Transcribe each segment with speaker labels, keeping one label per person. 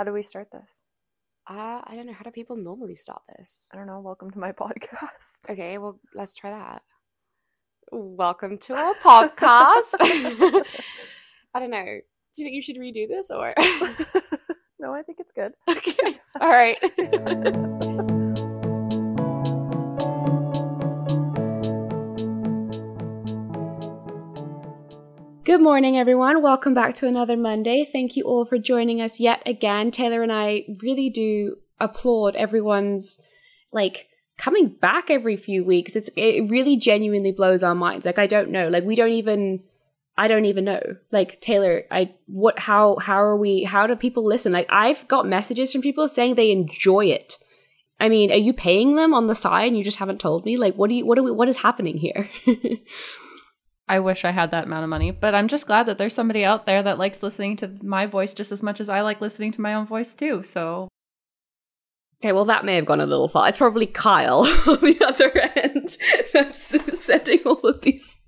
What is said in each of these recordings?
Speaker 1: How do we start this?
Speaker 2: Uh, I don't know. How do people normally start this?
Speaker 1: I don't know. Welcome to my podcast.
Speaker 2: Okay, well, let's try that. Welcome to our podcast. I don't know. Do you think you should redo this or?
Speaker 1: no, I think it's good.
Speaker 2: okay. All right. Good morning, everyone. Welcome back to another Monday. Thank you all for joining us yet again. Taylor and I really do applaud everyone's like coming back every few weeks. It's it really genuinely blows our minds. Like I don't know. Like we don't even I don't even know. Like Taylor, I what how how are we how do people listen? Like I've got messages from people saying they enjoy it. I mean, are you paying them on the side and you just haven't told me? Like what do you what are we what is happening here?
Speaker 3: I wish I had that amount of money, but I'm just glad that there's somebody out there that likes listening to my voice just as much as I like listening to my own voice too. So
Speaker 2: Okay, well, that may have gone a little far. It's probably Kyle on the other end that's sending all of these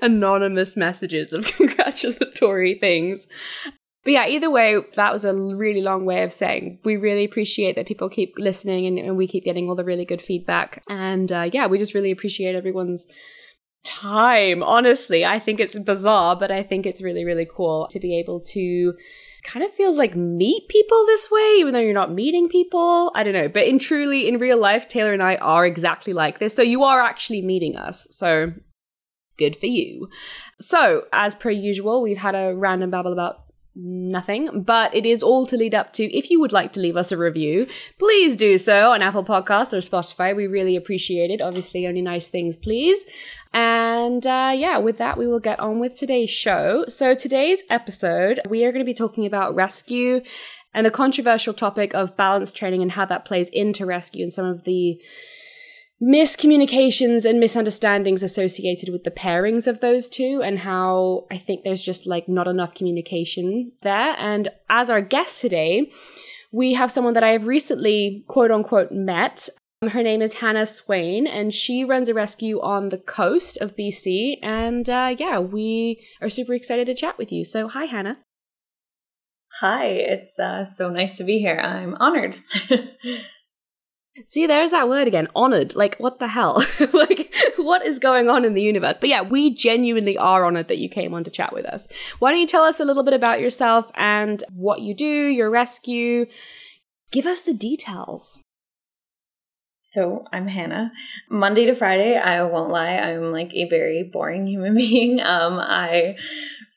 Speaker 2: anonymous messages of congratulatory things. But yeah, either way, that was a really long way of saying we really appreciate that people keep listening and, and we keep getting all the really good feedback. And uh, yeah, we just really appreciate everyone's time. Honestly, I think it's bizarre, but I think it's really, really cool to be able to kind of feels like meet people this way, even though you're not meeting people. I don't know. But in truly, in real life, Taylor and I are exactly like this. So you are actually meeting us. So good for you. So, as per usual, we've had a random babble about nothing, but it is all to lead up to if you would like to leave us a review, please do so on Apple Podcasts or Spotify. We really appreciate it. Obviously, only nice things, please. And uh, yeah, with that, we will get on with today's show. So, today's episode, we are going to be talking about rescue and the controversial topic of balance training and how that plays into rescue and some of the miscommunications and misunderstandings associated with the pairings of those two and how I think there's just like not enough communication there. And as our guest today, we have someone that I have recently quote unquote met. Her name is Hannah Swain, and she runs a rescue on the coast of BC. And uh, yeah, we are super excited to chat with you. So, hi, Hannah.
Speaker 4: Hi, it's uh, so nice to be here. I'm honored.
Speaker 2: See, there's that word again, honored. Like, what the hell? like, what is going on in the universe? But yeah, we genuinely are honored that you came on to chat with us. Why don't you tell us a little bit about yourself and what you do, your rescue? Give us the details.
Speaker 4: So, I'm Hannah. Monday to Friday, I won't lie, I'm like a very boring human being. Um, I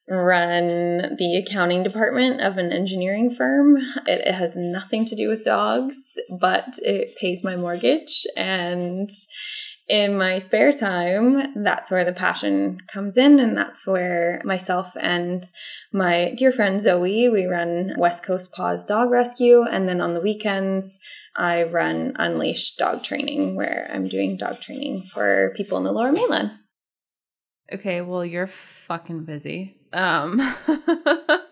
Speaker 4: run the accounting department of an engineering firm. It, it, has nothing to do with dogs, but it pays my mortgage. And in my spare time, that's where the passion comes in. And that's where myself and my dear friend Zoe, we run West Coast Paws Dog Rescue. And then on the weekends, I run Unleashed Dog Training, where I'm doing dog training for people in the lower mainland.
Speaker 3: Okay, well, you're fucking busy. Um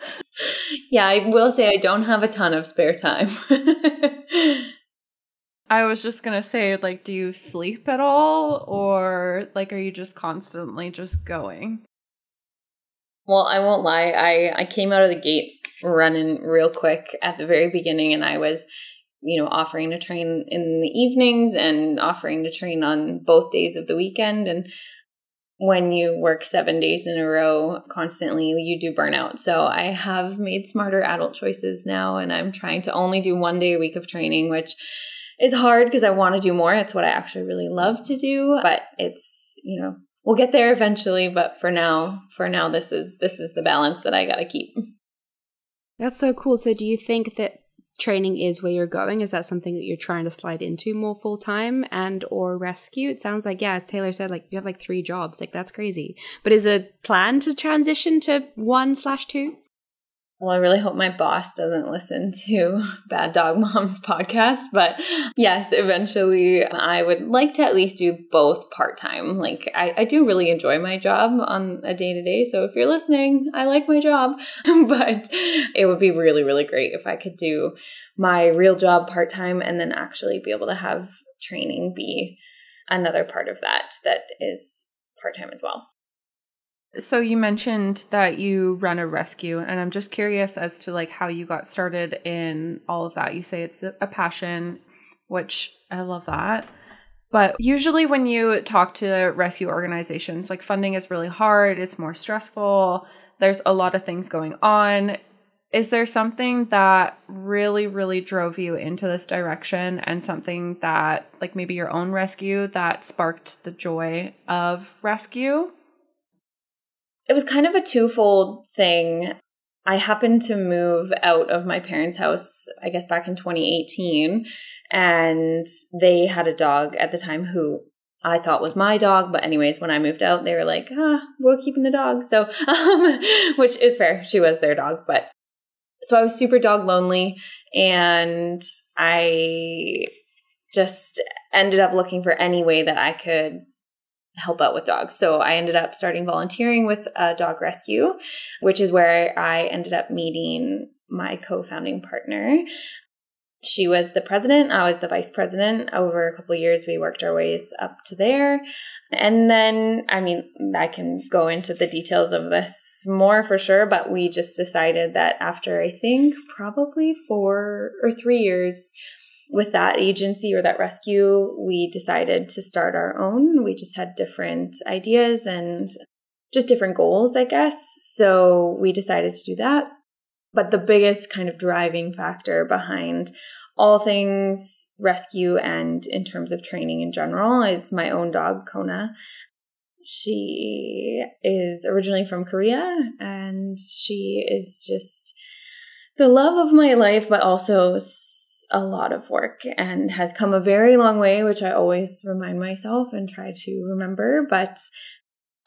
Speaker 4: Yeah, I will say I don't have a ton of spare time.
Speaker 3: I was just going to say like do you sleep at all or like are you just constantly just going?
Speaker 4: Well, I won't lie. I I came out of the gates running real quick at the very beginning and I was you know offering to train in the evenings and offering to train on both days of the weekend and when you work seven days in a row constantly, you do burnout. So I have made smarter adult choices now, and I'm trying to only do one day a week of training, which is hard because I want to do more. It's what I actually really love to do, but it's, you know, we'll get there eventually, but for now, for now this is this is the balance that I got to keep.
Speaker 2: That's so cool. So do you think that training is where you're going? Is that something that you're trying to slide into more full time and or rescue? It sounds like yeah as taylor said like you have like three jobs. Like that's crazy. But is a plan to transition to one slash two
Speaker 4: well, I really hope my boss doesn't listen to Bad Dog Moms podcast. But yes, eventually I would like to at least do both part time. Like, I, I do really enjoy my job on a day to day. So if you're listening, I like my job. but it would be really, really great if I could do my real job part time and then actually be able to have training be another part of that that is part time as well.
Speaker 3: So you mentioned that you run a rescue and I'm just curious as to like how you got started in all of that. You say it's a passion, which I love that. But usually when you talk to rescue organizations, like funding is really hard, it's more stressful, there's a lot of things going on. Is there something that really, really drove you into this direction and something that, like maybe your own rescue, that sparked the joy of rescue?
Speaker 4: It was kind of a twofold thing. I happened to move out of my parents' house, I guess back in 2018, and they had a dog at the time who I thought was my dog. But, anyways, when I moved out, they were like, ah, we're keeping the dog. So, um, which is fair. She was their dog. But so I was super dog lonely and I just ended up looking for any way that I could help out with dogs. So I ended up starting volunteering with a dog rescue, which is where I ended up meeting my co founding partner. She was the president i was the vice president. Over a couple years we worked our ways up to there. And then i mean i can go into the details of this more for sure but we just decided that after i think probably four or three years with that agency or that rescue we decided to start our own. We just had different ideas and just different goals i guess. So we decided to do that. But the biggest kind of driving factor behind all things rescue and in terms of training in general is my own dog, Kona. She is originally from Korea and she is just the love of my life, but also a lot of work and has come a very long way, which I always remind myself and try to remember. But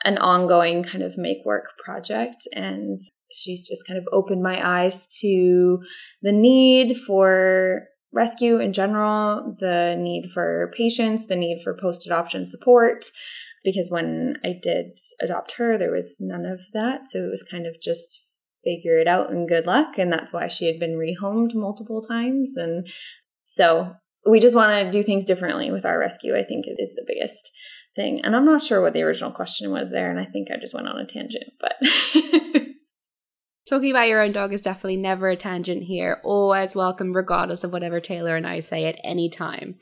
Speaker 4: an ongoing kind of make work project. And she's just kind of opened my eyes to the need for rescue in general, the need for patience, the need for post adoption support. Because when I did adopt her, there was none of that. So it was kind of just figure it out and good luck. And that's why she had been rehomed multiple times. And so we just want to do things differently with our rescue, I think is the biggest thing. And I'm not sure what the original question was there. And I think I just went on a tangent, but.
Speaker 2: Talking about your own dog is definitely never a tangent here, always welcome, regardless of whatever Taylor and I say at any time.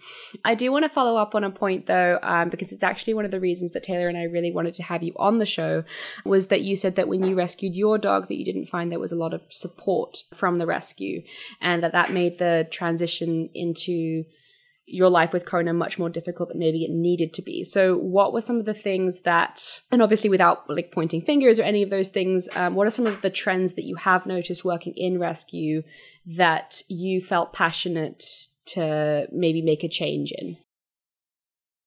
Speaker 2: I do want to follow up on a point though, um, because it's actually one of the reasons that Taylor and I really wanted to have you on the show was that you said that when you rescued your dog, that you didn't find there was a lot of support from the rescue, and that that made the transition into your life with Kona much more difficult than maybe it needed to be. So, what were some of the things that, and obviously without like pointing fingers or any of those things, um, what are some of the trends that you have noticed working in rescue that you felt passionate to maybe make a change in?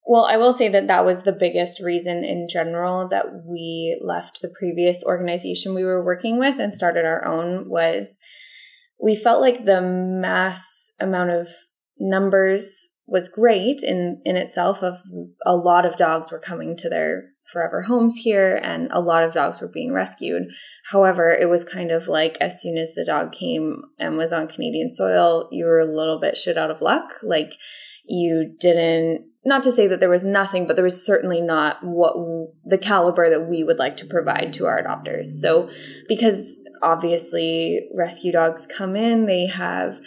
Speaker 4: Well, I will say that that was the biggest reason in general that we left the previous organization we were working with and started our own was we felt like the mass amount of numbers was great in in itself of a lot of dogs were coming to their forever homes here and a lot of dogs were being rescued. However it was kind of like as soon as the dog came and was on canadian soil you were a little bit shit out of luck. Like you didn't not to say that there was nothing but there was certainly not what the caliber that we would like to provide to our adopters. So because obviously rescue dogs come in they have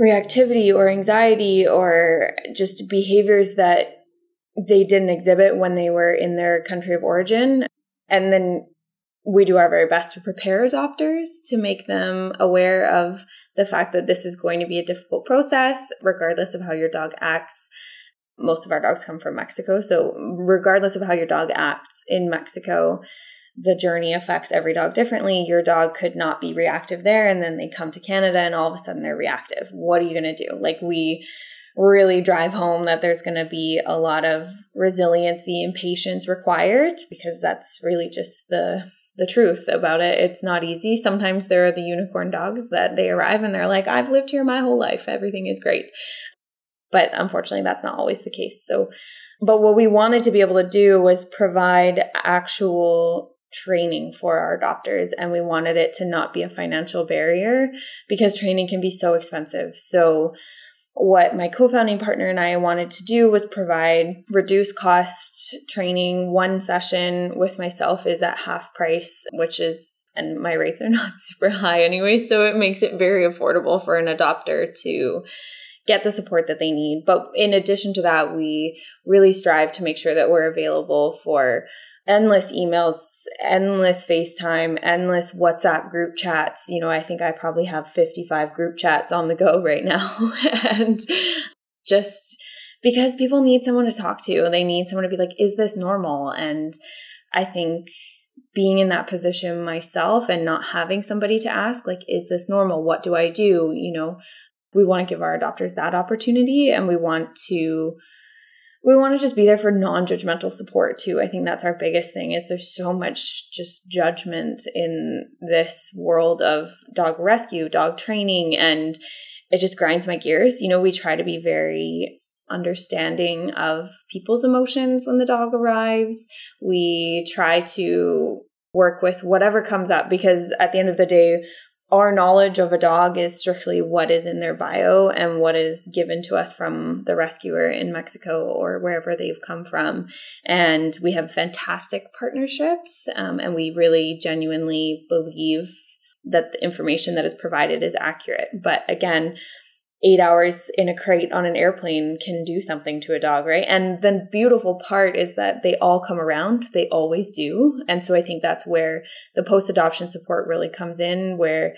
Speaker 4: reactivity or anxiety or just behaviors that they didn't exhibit when they were in their country of origin. And then we do our very best to prepare adopters to make them aware of the fact that this is going to be a difficult process, regardless of how your dog acts. Most of our dogs come from Mexico. So, regardless of how your dog acts in Mexico, the journey affects every dog differently. Your dog could not be reactive there, and then they come to Canada and all of a sudden they're reactive. What are you going to do? Like, we really drive home that there's going to be a lot of resiliency and patience required because that's really just the the truth about it. It's not easy. Sometimes there are the unicorn dogs that they arrive and they're like, I've lived here my whole life. Everything is great. But unfortunately, that's not always the case. So, but what we wanted to be able to do was provide actual training for our adopters and we wanted it to not be a financial barrier because training can be so expensive. So what my co-founding partner and I wanted to do was provide reduced cost training. One session with myself is at half price, which is and my rates are not super high anyway, so it makes it very affordable for an adopter to get the support that they need. But in addition to that, we really strive to make sure that we're available for endless emails, endless FaceTime, endless WhatsApp group chats. You know, I think I probably have 55 group chats on the go right now. and just because people need someone to talk to, they need someone to be like, is this normal? And I think being in that position myself and not having somebody to ask, like, is this normal? What do I do? You know, we want to give our adopters that opportunity and we want to we want to just be there for non-judgmental support too. I think that's our biggest thing is there's so much just judgment in this world of dog rescue dog training and it just grinds my gears. You know we try to be very understanding of people's emotions when the dog arrives. We try to work with whatever comes up because at the end of the day our knowledge of a dog is strictly what is in their bio and what is given to us from the rescuer in Mexico or wherever they've come from. And we have fantastic partnerships, um, and we really genuinely believe that the information that is provided is accurate. But again, eight hours in a crate on an airplane can do something to a dog, right? And the beautiful part is that they all come around. They always do. And so I think that's where the post adoption support really comes in, where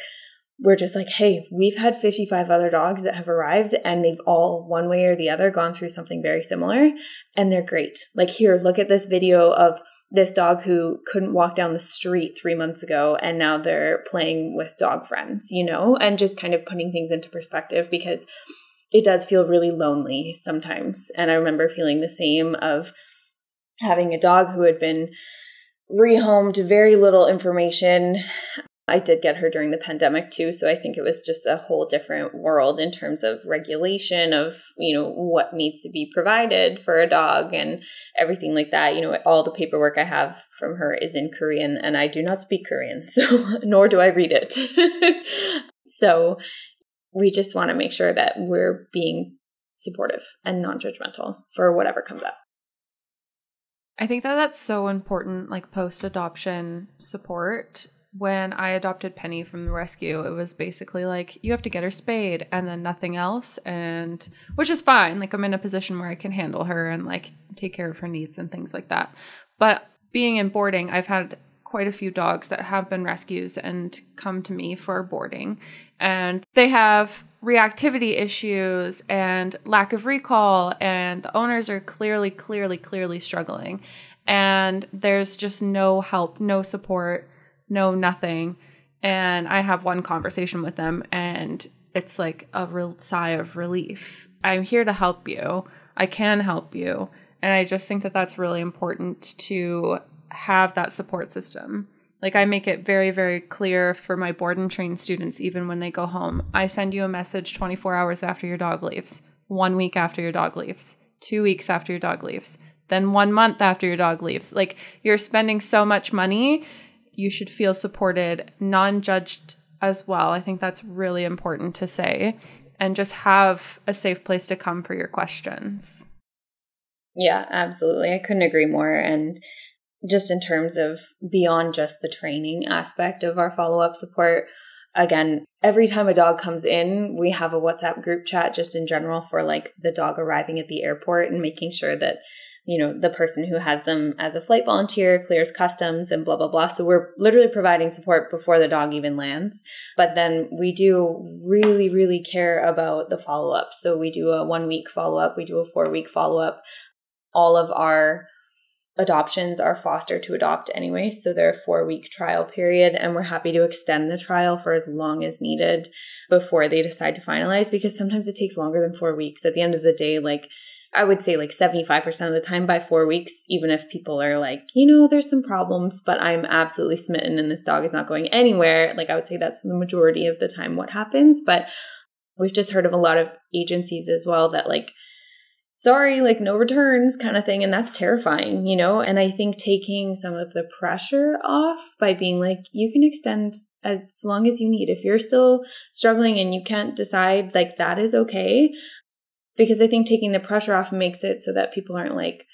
Speaker 4: we're just like, hey, we've had 55 other dogs that have arrived and they've all, one way or the other, gone through something very similar and they're great. Like, here, look at this video of this dog who couldn't walk down the street three months ago and now they're playing with dog friends, you know, and just kind of putting things into perspective because it does feel really lonely sometimes. And I remember feeling the same of having a dog who had been rehomed, very little information, I did get her during the pandemic too, so I think it was just a whole different world in terms of regulation of, you know, what needs to be provided for a dog and everything like that. You know, all the paperwork I have from her is in Korean and I do not speak Korean, so nor do I read it. so we just want to make sure that we're being supportive and non-judgmental for whatever comes up.
Speaker 3: I think that that's so important, like post adoption support when I adopted Penny from the rescue, it was basically like you have to get her spayed and then nothing else and which is fine. Like I'm in a position where I can handle her and like take care of her needs and things like that. But being in boarding, I've had quite a few dogs that have been rescues and come to me for boarding and they have reactivity issues and lack of recall and the owners are clearly clearly clearly struggling and there's just no help, no support know nothing. And I have one conversation with them, and it's like a real sigh of relief. I'm here to help you. I can help you. And I just think that that's really important to have that support system. Like, I make it very, very clear for my board and train students, even when they go home. I send you a message 24 hours after your dog leaves, one week after your dog leaves, two weeks after your dog leaves, then one month after your dog leaves. Like, you're spending so much money you should feel supported, non judged as well. I think that's really important to say. And just have a safe place to come for your questions.
Speaker 4: Yeah, absolutely. I couldn't agree more. And just in terms of beyond just the training aspect of our follow up support, again, every time a dog comes in, we have a WhatsApp group chat just in general for like the dog arriving at the airport and making sure that you know, the person who has them as a flight volunteer clears customs and blah, blah, blah. So we're literally providing support before the dog even lands. But then we do really, really care about the follow up. So we do a one week follow up, we do a four week follow up. All of our adoptions are foster to adopt anyway. So they're a four week trial period, and we're happy to extend the trial for as long as needed before they decide to finalize because sometimes it takes longer than four weeks. At the end of the day, like, I would say like 75% of the time by four weeks, even if people are like, you know, there's some problems, but I'm absolutely smitten and this dog is not going anywhere. Like, I would say that's the majority of the time what happens. But we've just heard of a lot of agencies as well that, like, sorry, like no returns kind of thing. And that's terrifying, you know? And I think taking some of the pressure off by being like, you can extend as long as you need. If you're still struggling and you can't decide, like that is okay because I think taking the pressure off makes it so that people aren't like,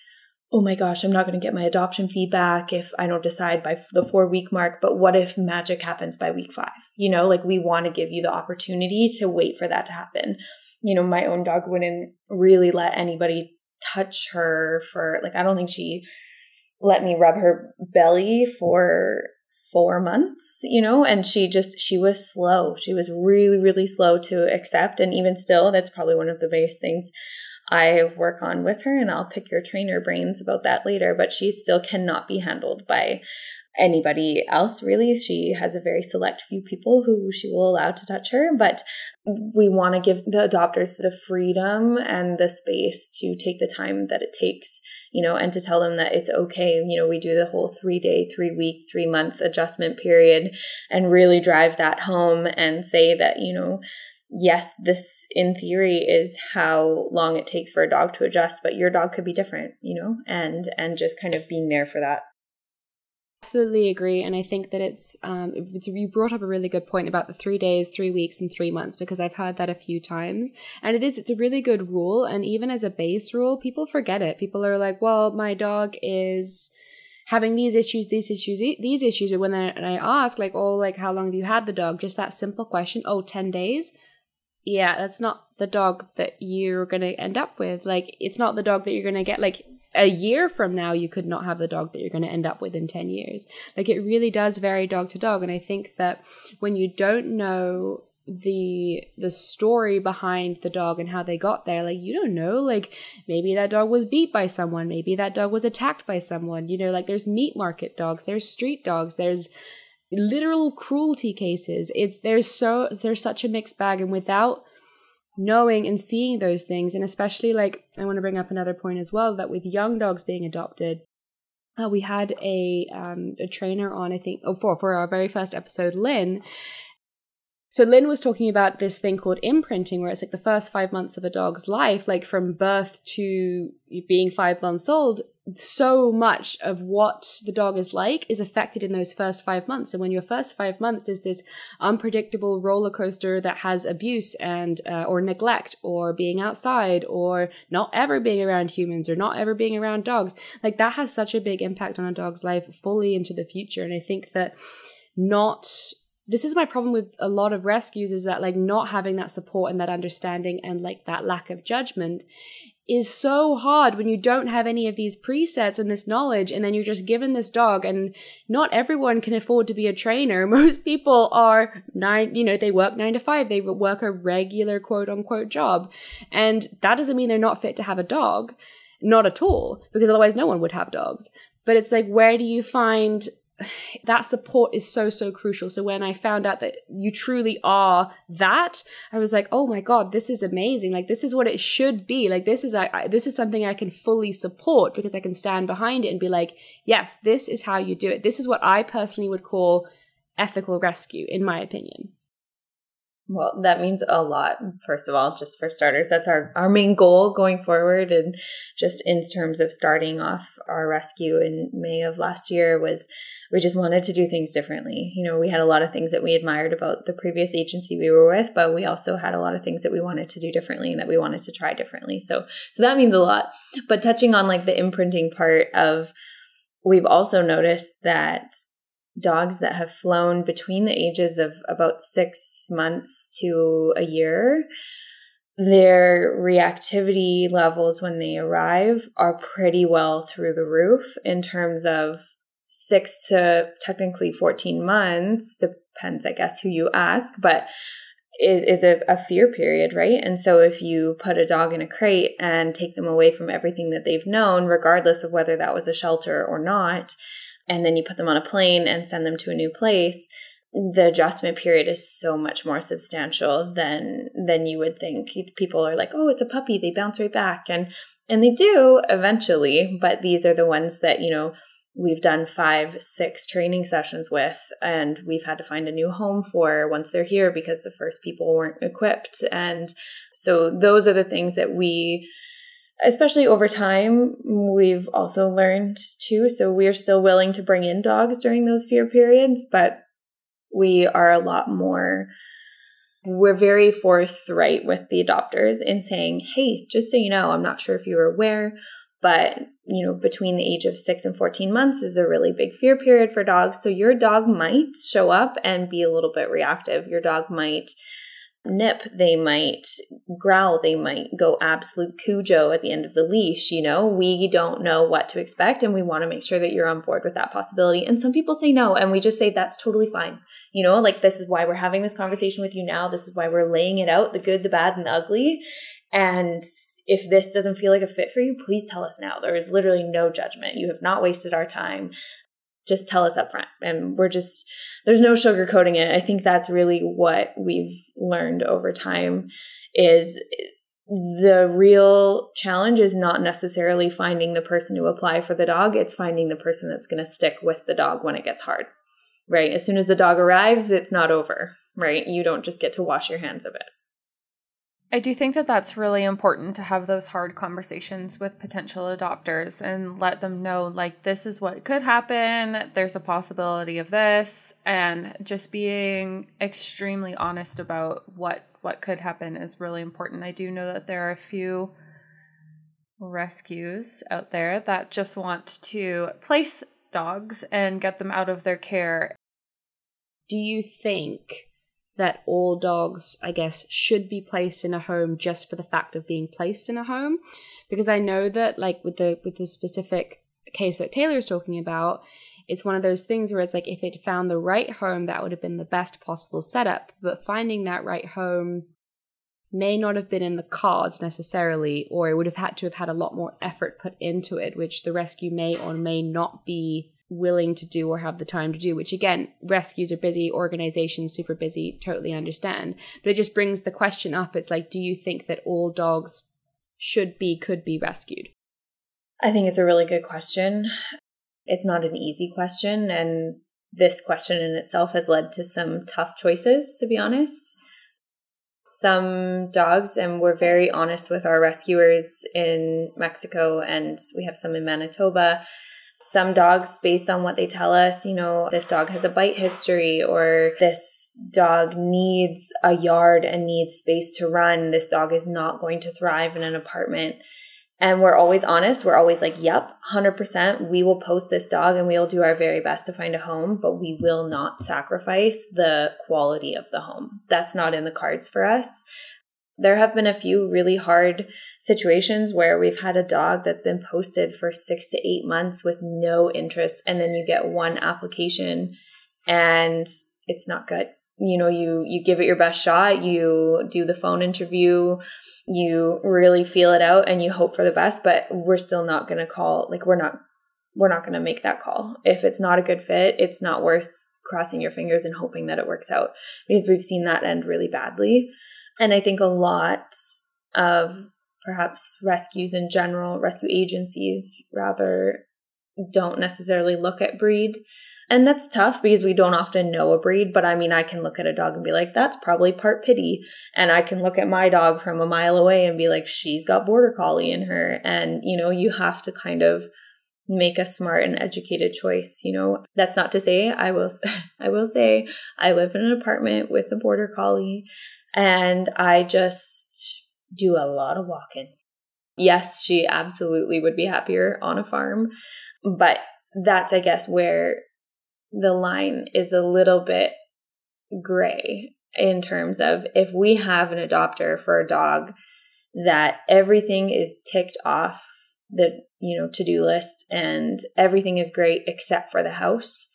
Speaker 4: oh my gosh, I'm not going to get my adoption feedback if I don't decide by the four week mark. But what if magic happens by week five? You know, like we want to give you the opportunity to wait for that to happen. You know, my own dog wouldn't really let anybody touch her for, like, I don't think she let me rub her belly for four months, you know, and she just, she was slow. She was really, really slow to accept. And even still, that's probably one of the biggest things I work on with her. And I'll pick your trainer brains about that later, but she still cannot be handled by anybody else really she has a very select few people who she will allow to touch her but we want to give the adopters the freedom and the space to take the time that it takes you know and to tell them that it's okay you know we do the whole 3 day 3 week 3 month adjustment period and really drive that home and say that you know yes, this in theory is how long it takes for a dog to adjust, but your dog could be different, you know, and and just kind of being there for that.
Speaker 2: Absolutely agree and i think that it's um it's, you brought up a really good point about the three days three weeks and three months because i've heard that a few times and it is it's a really good rule and even as a base rule people forget it. People are like well my dog is having these issues these issues these issues but when I, ask like oh like how long have you had the dog? Just that simple question oh 10 days yeah that's not the dog that you're going to end up with. Like it's not the dog that you're going to get like a year from now you could not have the dog that you're going to end up with in 10 years. Like it really does vary dog to dog and i think that when you don't know the the story behind the dog and how they got there like you don't know like maybe that dog was beat by someone maybe that dog was attacked by someone. You know like there's meat market dogs there's street dogs there's literal cruelty cases. It's there's so there's such a mixed bag and without knowing and seeing those things and especially like i want to bring up another point as well that with young dogs being adopted uh, we had a um, a trainer on i think oh for for our very first episode lynn. So Lynn was talking about this thing called imprinting, where it's like the first five months of a dog's life, like from birth to being five months old, so much of what the dog is like is affected in those first five months. And when your first five months is this unpredictable roller coaster that has abuse and uh, or neglect or being outside or not ever being around humans or not ever being around dogs, like that has such a big impact on a dog's life fully into the future. And I think that not this is my problem with a lot of rescues is that like not having that support and that understanding and like that lack of judgment is so hard when you don't have any of these presets and this knowledge and then you're just given this dog and not everyone can afford to be a trainer. Most people are nine you know they work nine to five. They work a regular quote unquote job. And that doesn't mean they're not fit to have a dog. Not at all because otherwise no one would have dogs. But it's like where do you find that support is so so crucial. So when i found out that you truly are that i was like oh my god this is amazing. Like this is what it should be. Like this is I, I, this is something i can fully support because i can stand behind it and be like yes this is how you do it. This is what i personally would call ethical rescue in my opinion.
Speaker 4: Well, that means a lot. First of all, just for starters, that's our, our main goal going forward. And just in terms of starting off our rescue in May of last year was we just wanted to do things differently. You know, we had a lot of things that we admired about the previous agency we were with, but we also had a lot of things that we wanted to do differently and that we wanted to try differently. So, so that means a lot. But touching on like the imprinting part of, we've also noticed that dogs that have flown between the ages of about six months to a year, their reactivity levels when they arrive are pretty well through the roof in terms of six to technically 14 months, depends, I guess, who you ask, but is, is a, a fear period, right? And so if you put a dog in a crate and take them away from everything that they've known, regardless of whether that was a shelter or not, and then you put them on a plane and send them to a new place the adjustment period is so much more substantial than than you would think people are like oh it's a puppy they bounce right back and and they do eventually but these are the ones that you know we've done five six training sessions with and we've had to find a new home for once they're here because the first people weren't equipped and so those are the things that we especially over time, we've also learned too. So we're still willing to bring in dogs during those fear periods, but we are a lot more we're very forthright with the adopters in saying, hey, just so you know, I'm not sure if you were aware, but you know, between the age of six and 14 months is a really big fear period for dogs. So your dog might show up and be a little bit reactive. Your dog might nip, they might growl, they might go absolute Cujo at the end of the leash. You know, we don't know what to expect, and we want to make sure that you're on board with that possibility. And some people say no, and we just say that's totally fine. You know, like this is why we're having this conversation with you now. This is why we're laying it out the good, the bad, and the ugly. And if this doesn't feel like a fit for you, please tell us now. There is literally no judgment. You have not wasted our time. Just tell us up front and we're just there's no sugarcoating it. I think that's really what we've learned over time is the real challenge is not necessarily finding the person to apply for the dog. It's finding the person that's going to stick with the dog when it gets hard right? As soon as the dog arrives it's not over right? You don't just get to wash your hands of it
Speaker 3: I do think that that's really important to have those hard conversations with potential adopters and let them know, like, this is what could happen. There's a possibility of this. And just being extremely honest about what, what could happen is really important. I do know that there are a few rescues out there that just want to place dogs and get them out of their care.
Speaker 2: Do you think that all dogs, I guess, should be placed in a home just for the fact of being placed in a home. Because I know that like with the with the specific case that Taylor is talking about, it's one of those things where it's like if it found the right home, that would have been the best possible setup. But finding that right home may not have been in the cards necessarily, or it would have had to have had a lot more effort put into it, which the rescue may or may not be willing to do or have the time to do, which again, rescues are busy, organizations super busy, totally understand. But it just brings the question up. It's like, do you think that all dogs should be, could be rescued?
Speaker 4: I think it's a really good question. It's not an easy question. And this question in itself has led to some tough choices, to be honest. Some dogs, and we're very honest with our rescuers in Mexico, and we have some in Manitoba some dogs, based on what they tell us, you know, this dog has a bite history or this dog needs a yard and needs space to run. This dog is not going to thrive in an apartment. And we're always honest. We're always like, yep, 100%. We will post this dog and we will do our very best to find a home, but we will not sacrifice the quality of the home. That's not in the cards for us. There have been a few really hard situations where we've had a dog that's been posted for six to eight months with no interest, and then you get one application and it's not good. You know, you you give it your best shot, you do the phone interview, you really feel it out and you hope for the best, but we're still not gonna call like we're not we're not gonna make that call. If it's not a good fit, it's not worth crossing your fingers and hoping that it works out because we've seen that end really badly. And I think a lot of perhaps rescues in general, rescue agencies rather, don't necessarily look at breed. And that's tough because we don't often know a breed, but I mean, I can look at a dog and be like, that's probably part pitty. And I can look at my dog from a mile away and be like, she's got border collie in her. And, you know, you have to kind of make a smart and educated choice you know that's not to say i will i will say i live in an apartment with a border collie and I just do a lot of walking. Yes, she absolutely would be happier on a farm, but that's, I guess, where the line is a little bit gray in terms of if we have an adopter for a dog that everything is ticked off the you know to-do list and everything is great except for the house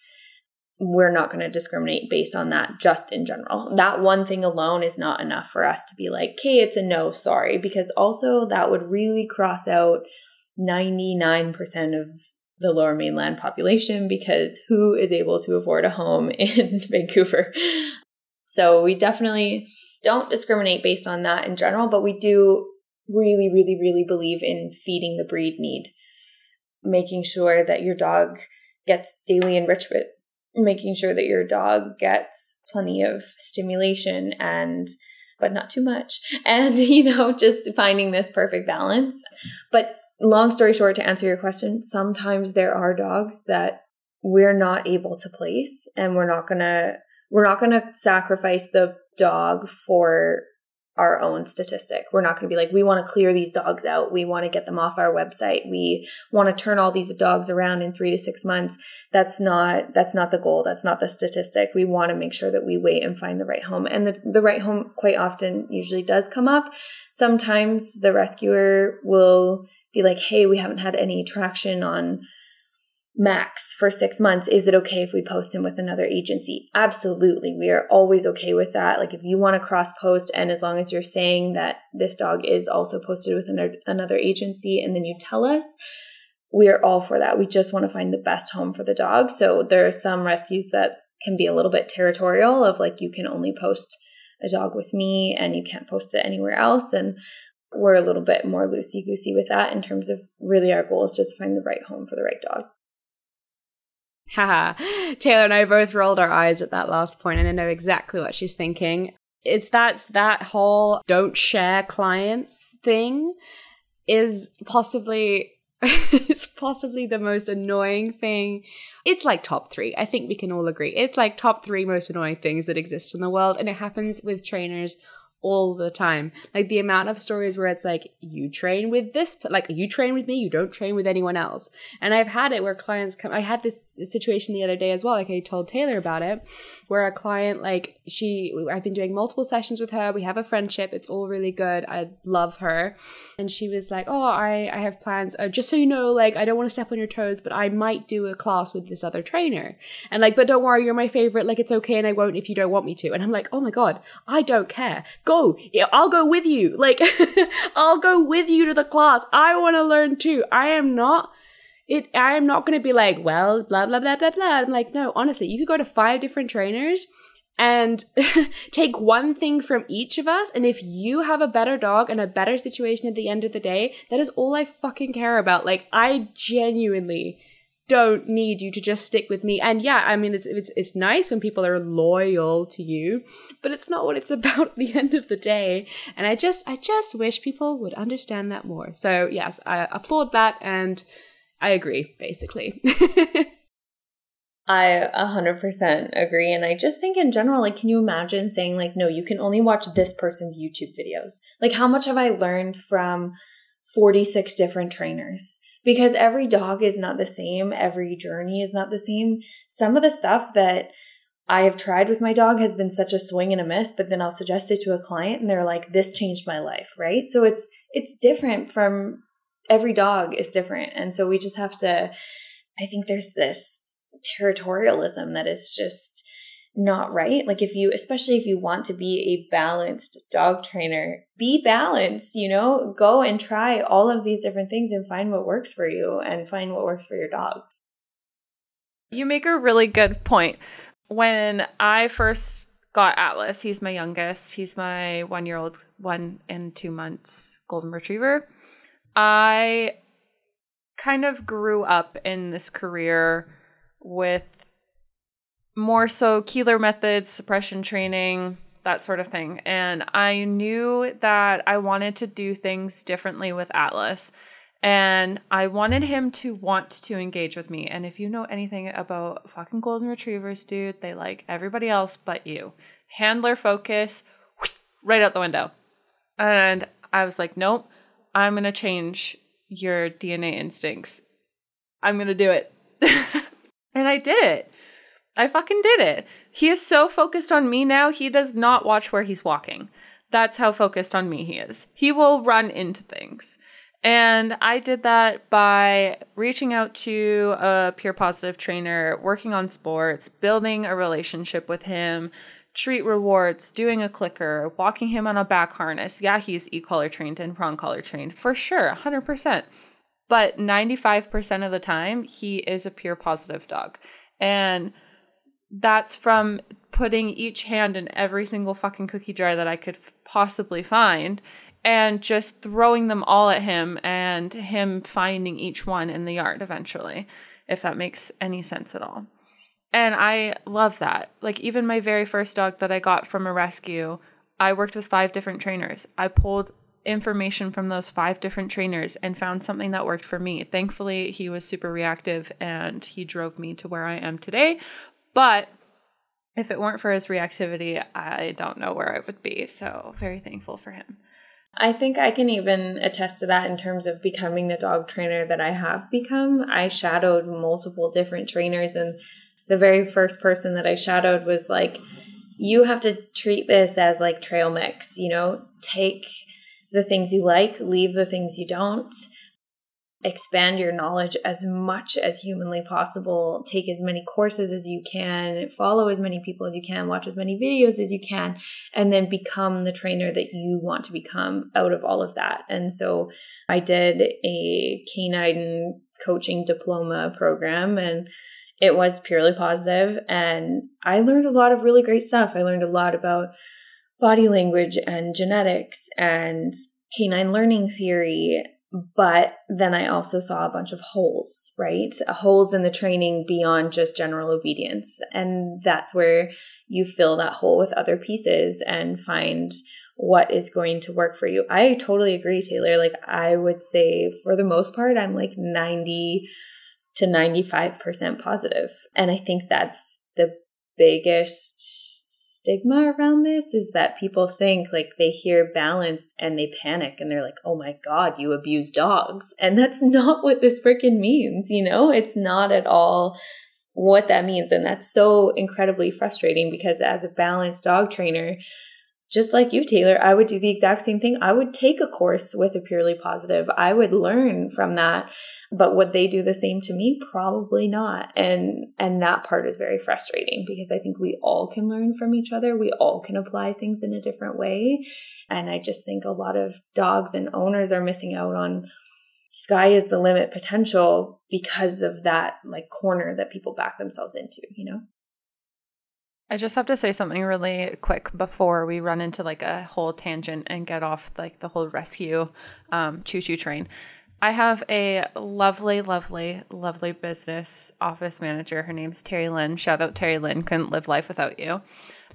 Speaker 4: we're not going to discriminate based on that just in general. That one thing alone is not enough for us to be like, okay, it's a no, sorry, because also that would really cross out 99% of the lower mainland population because who is able to afford a home in Vancouver? So we definitely don't discriminate based on that in general, but we do really, really, really believe in feeding the breed need, making sure that your dog gets daily enrichment making sure that your dog gets plenty of stimulation and but not too much. And you know just finding this perfect balance. But long story short to answer your question sometimes there are dogs that we're not able to place and we're not going to we're not going to sacrifice the dog for our own statistic. We're not going to be like, we want to clear these dogs out. We want to get them off our website. We want to turn all these dogs around in three to six months. That's not, that's not the goal. That's not the statistic. We want to make sure that we wait and find the right home. And the, the right home quite often usually does come up. Sometimes the rescuer will be like, Hey, we haven't had any traction on Max for six months. Is it okay if we post him with another agency? Absolutely. We are always okay with that. Like if you want to cross post and as long as you're saying that this dog is also posted with another agency and then you tell us, we are all for that. We just want to find the best home for the dog. So there are some rescues that can be a little bit territorial of like you can only post a dog with me and you can't post it anywhere else. And we're a little bit more loosey goosey with that in terms of really our goal is just to find the right home for the right dog.
Speaker 2: Haha. Taylor and I both rolled our eyes at that last point, and I know exactly what she's thinking. It's that's that whole don't share clients thing is possibly it's possibly the most annoying thing. It's like top three. I think we can all agree. It's like top three most annoying things that exist in the world, and it happens with trainers all the time. Like the amount of stories where it's like, you train with this, like you train with me, you don't train with anyone else. And I've had it where clients come, I had this situation the other day as well, like I told Taylor about it, where a client, like she, I've been doing multiple sessions with her. We have a friendship. It's all really good. I love her. And she was like, oh, I, I have plans. Uh, just so you know, like, I don't want to step on your toes, but I might do a class with this other trainer. And like, but don't worry, you're my favorite. Like, it's okay. And I won't if you don't want me to. And I'm like, oh my God, I don't care go. I'll go with you. Like, I'll go with you to the class. I want to learn too. I am not it I am not going to be like, well, blah blah blah blah blah. I'm like, no, honestly, you could go to five different trainers and take one thing from each of us and if you have a better dog and a better situation at the end of the day, that is all I fucking care about. Like I genuinely don't need you to just stick with me. And yeah, I mean, it's it's it's nice when people are loyal to you, but it's not what it's about at the end of the day. And I just I just wish people would understand that more. So yes, I applaud that, and I agree basically.
Speaker 4: I 100% agree. And I just think in general, like, can you imagine saying, like, no, you can only watch this person's YouTube videos? Like, how much have I learned from 46 different trainers? Because every dog is not the same. Every journey is not the same. Some of the stuff that I have tried with my dog has been such a swing and a miss, but then I'll suggest it to a client and they're like, this changed my life, right? So it's, it's different from every dog is different. And so we just have to, I think there's this territorialism that is just not right. Like if you, especially if you want to be a balanced dog trainer, be balanced, you know, go and try all of these different things and find what works for you and find what works for your dog.
Speaker 3: You make a really good point. When I first got Atlas, he's my youngest. He's my one year old, one and two months golden retriever. I kind of grew up in this career with more so Koehler methods, suppression training, that sort of thing. And I knew that I wanted to do things differently with Atlas. And I wanted him to want to engage with me. And if you know anything about fucking golden retrievers, dude, they like everybody else but you. Handler focus, right out the window. And I was like, nope, I'm going to change your DNA instincts. I'm going to do it. and I did it. I fucking did it. He is so focused on me now, he does not watch where he's walking. That's how focused on me he is. He will run into things. And I did that by reaching out to a pure positive trainer, working on sports, building a relationship with him, treat rewards, doing a clicker, walking him on a back harness. Yeah, he's e collar trained and prong collar trained for sure, 100%. But 95% of the time, he is a pure positive dog. And that's from putting each hand in every single fucking cookie jar that I could possibly find and just throwing them all at him and him finding each one in the yard eventually, if that makes any sense at all. And I love that. Like, even my very first dog that I got from a rescue, I worked with five different trainers. I pulled information from those five different trainers and found something that worked for me. Thankfully, he was super reactive and he drove me to where I am today. But If it weren't for his reactivity, I don't know where I would be. So, very thankful for him.
Speaker 4: I think I can even attest to that in terms of becoming the dog trainer that I have become. I shadowed multiple different trainers, and the very first person that I shadowed was like, you have to treat this as like trail mix, you know, take the things you like, leave the things you don't expand your knowledge as much as humanly possible. Take as many courses as you can. Follow as many people as you can. Watch as many videos as you can. And then become the trainer that you want to become out of all of that. And so i did a canine coaching diploma program and it was purely positive. And i learned a lot of really great stuff. I learned a lot about body language and genetics and canine learning theory but then I also saw a bunch of holes, right? Holes in the training beyond just general obedience. And that's where you fill that hole with other pieces and find what is going to work for you. I totally agree, Taylor. Like, I would say for the most part, I'm like 90 to 95% positive. And I think that's the biggest stigma around this is that people think like they hear balanced and they panic and they're like, oh my God, you abuse dogs. And that's not what this freaking means, you know? It's not at all what that means. And that's so incredibly frustrating because as a balanced dog trainer, just like you, Taylor, I would do the exact same thing. I would take a course with a purely positive. I would learn from that. But would they do the same to me? Probably not. And and that part is very frustrating because I think we all can learn from each other. We all can apply things in a different way. And I just think a lot of dogs and owners are missing out on sky is the limit potential because of that like corner that people back themselves into, you know?
Speaker 3: I just have to say something really quick before we run into like a whole tangent and get off like the whole rescue um, choo choo train. I have a lovely, lovely, lovely business office manager. Her name's Terry Lynn. Shout out Terry Lynn. Couldn't live life without you.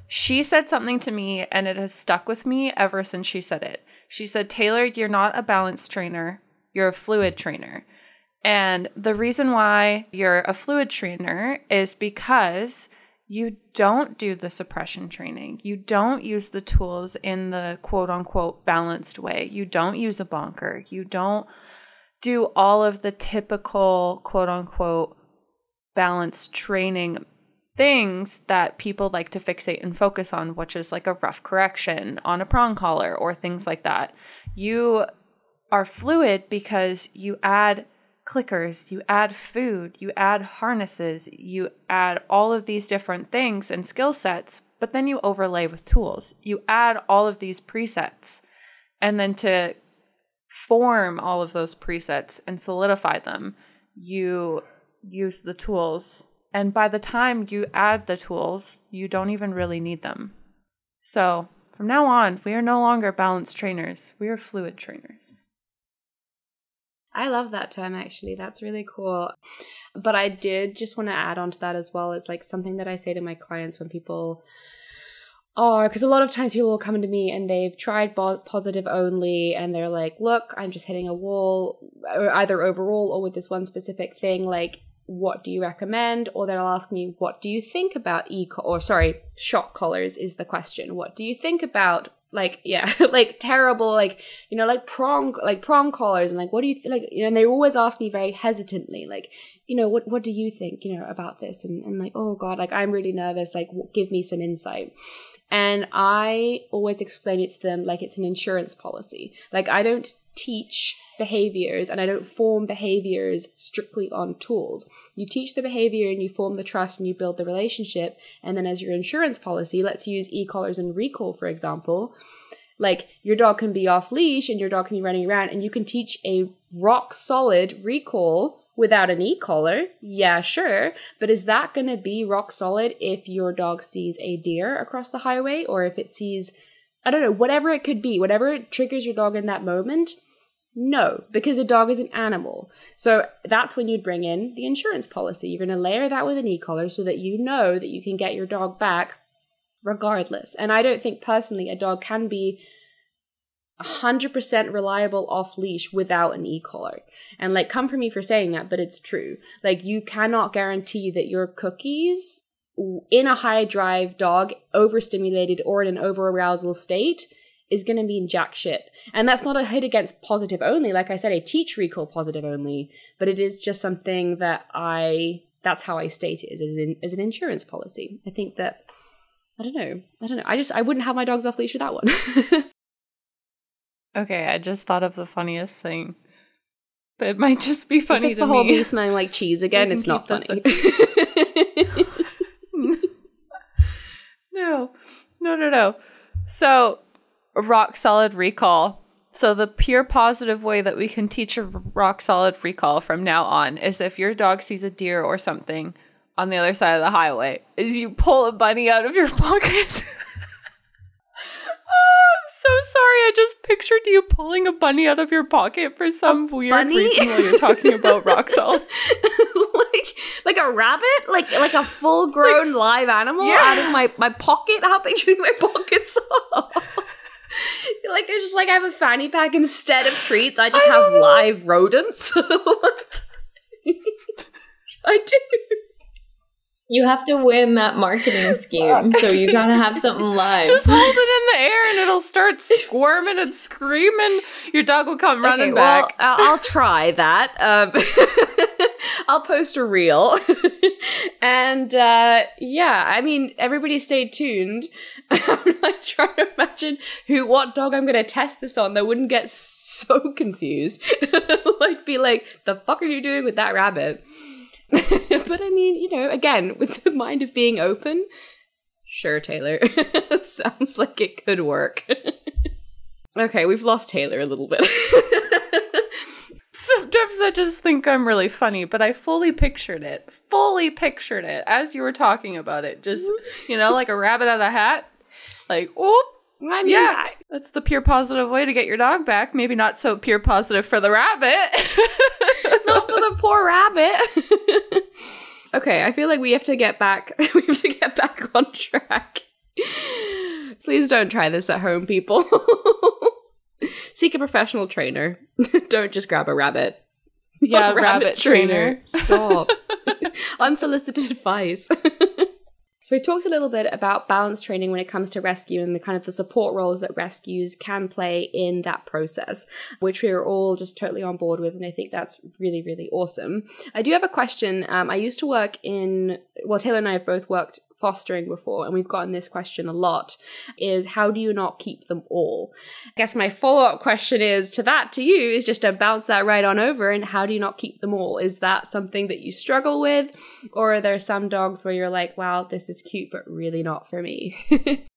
Speaker 3: She said something to me and it has stuck with me ever since she said it. She said, Taylor, you're not a balance trainer, you're a fluid trainer. And the reason why you're a fluid trainer is because you don't do the suppression training. You don't use the tools in the quote unquote balanced way. You don't use a bonker. You don't do all of the typical quote unquote balanced training things that people like to fixate and focus on, which is like a rough correction on a prong collar or things like that. You are fluid because you add clickers, you add food, you add harnesses, you add all of these different things and skill sets, but then you overlay with tools. You add all of these presets. And then to form all of those presets and solidify them, you use the tools. And by the time you add the tools, you don't even really need them. So from now on, we are no longer balanced trainers, we are fluid trainers.
Speaker 2: I love that term actually. That's really cool. But I did just want to add on to that as well. It's like something that I say to my clients when people are, because a lot of times people will come to me and they've tried positive only and they're like, look, I'm just hitting a wall, or either overall or with this one specific thing. Like, what do you recommend? Or they'll ask me, what do you think about e or sorry, shock collars is the question. What do you think about like yeah like terrible like you know like prong like prong collars and like what do you th- like you know and they always ask me very hesitantly like you know what what do you think you know about this? And, and like oh god like i'm really nervous like give me some insight. And i always explain it to them like it's an insurance policy. Like i don't teach behaviors and I don't form behaviors strictly on tools. You teach the behavior and you form the trust and you build the relationship. And then as your insurance policy, let's use e-collars and recall, for example. Like your dog can be off leash and your dog can be running around and you can teach a rock solid recall without an e-collar. Yeah, sure. But is that going to be rock solid if your dog sees a deer across the highway or if it sees I don't know, whatever it could be, whatever triggers your dog in that moment, no, because a dog is an animal. So that's when you'd bring in the insurance policy. You're going to layer that with an e collar so that you know that you can get your dog back regardless. And I don't think personally a dog can be 100% reliable off leash without an e collar. And like, come for me for saying that, but it's true. Like, you cannot guarantee that your cookies in a high drive dog, overstimulated or in an over arousal state, is going to mean jack shit. And that's not a hit against positive only. Like I said, I teach recall positive only, but it is just something that I, that's how I state it is as, in, as an insurance policy. I think that, I don't know. I don't know. I just, I wouldn't have my dogs off leash with that one.
Speaker 3: okay. I just thought of the funniest thing. But it might just be funny
Speaker 2: if it's the whole
Speaker 3: me.
Speaker 2: me smelling like cheese again, it's not funny.
Speaker 3: no, no, no, no. So, rock solid recall. So, the pure positive way that we can teach a rock solid recall from now on is if your dog sees a deer or something on the other side of the highway, is you pull a bunny out of your pocket. oh, I'm so sorry. I just pictured you pulling a bunny out of your pocket for some weird
Speaker 2: bunny?
Speaker 3: reason while you're talking about rock solid.
Speaker 2: like like a rabbit, like like a full grown live animal
Speaker 3: Yeah.
Speaker 2: out of my my pocket. How big do you think my pockets are? like I just like I have a fanny pack instead of treats. I just
Speaker 3: I
Speaker 2: have live rodents. I do.
Speaker 4: You have to win that marketing scheme, so you gotta have something live.
Speaker 3: Just hold it in the air and it'll start squirming and screaming. Your dog will come running
Speaker 2: Okay, well,
Speaker 3: back.
Speaker 2: I'll try that. Um, I'll post a reel, and uh, yeah, I mean, everybody stay tuned. I'm like trying to imagine who, what dog I'm going to test this on that wouldn't get so confused. like, be like, the fuck are you doing with that rabbit? but I mean, you know, again, with the mind of being open, sure, Taylor. it sounds like it could work. okay, we've lost Taylor a little bit.
Speaker 3: Sometimes I just think I'm really funny, but I fully pictured it. Fully pictured it as you were talking about it. Just, you know, like a rabbit out of a hat. Like, oh,
Speaker 2: I mean,
Speaker 3: yeah.
Speaker 2: I-
Speaker 3: That's the pure positive way to get your dog back. Maybe not so pure positive for the rabbit.
Speaker 2: not for the poor rabbit. okay, I feel like we have to get back. We have to get back on track. Please don't try this at home, people. Seek a professional trainer. don't just grab a rabbit.
Speaker 3: yeah,
Speaker 2: A
Speaker 3: rabbit, trainer.
Speaker 2: Stop. Unsolicited advice. So we've talked a little bit about balance training when it comes to rescue and the kind of the support roles that rescues can play in that process, which we are all just totally on board with, and I think that's really, really awesome. I do have a question. Um, I used to work in well, Taylor and I have both worked fostering before, and we've gotten this question a lot: is how do you not keep them all? I guess my follow up question is to that to you is just to bounce that right on over, and how do you not keep them all? Is that something that you struggle with, or are there some dogs where you're like, wow, this is cute, but really not for me?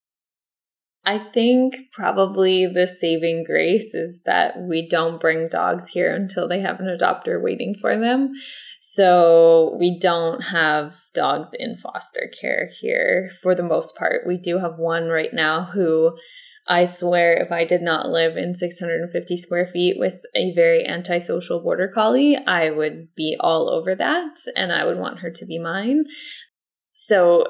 Speaker 4: I think probably the saving grace is that we don't bring dogs here until they have an adopter waiting for them. So we don't have dogs in foster care here for the most part. We do have one right now who I swear if I did not live in 650 square feet with a very antisocial border collie, I would be all over that and I would want her to be mine. So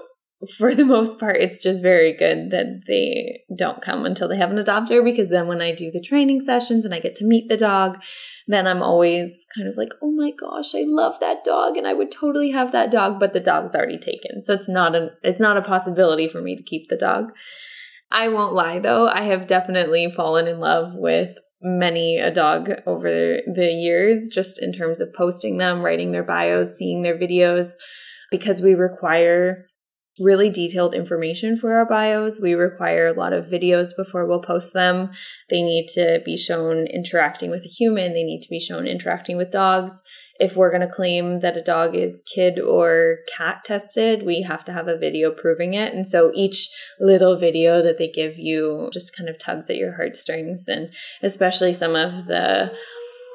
Speaker 4: for the most part, it's just very good that they don't come until they have an adopter because then when I do the training sessions and I get to meet the dog, then I'm always kind of like, oh my gosh, I love that dog and I would totally have that dog, but the dog's already taken. So it's not an it's not a possibility for me to keep the dog. I won't lie though, I have definitely fallen in love with many a dog over the years, just in terms of posting them, writing their bios, seeing their videos, because we require really detailed information for our bios. We require a lot of videos before we'll post them. They need to be shown interacting with a human, they need to be shown interacting with dogs. If we're going to claim that a dog is kid or cat tested, we have to have a video proving it. And so each little video that they give you just kind of tugs at your heartstrings. And especially some of the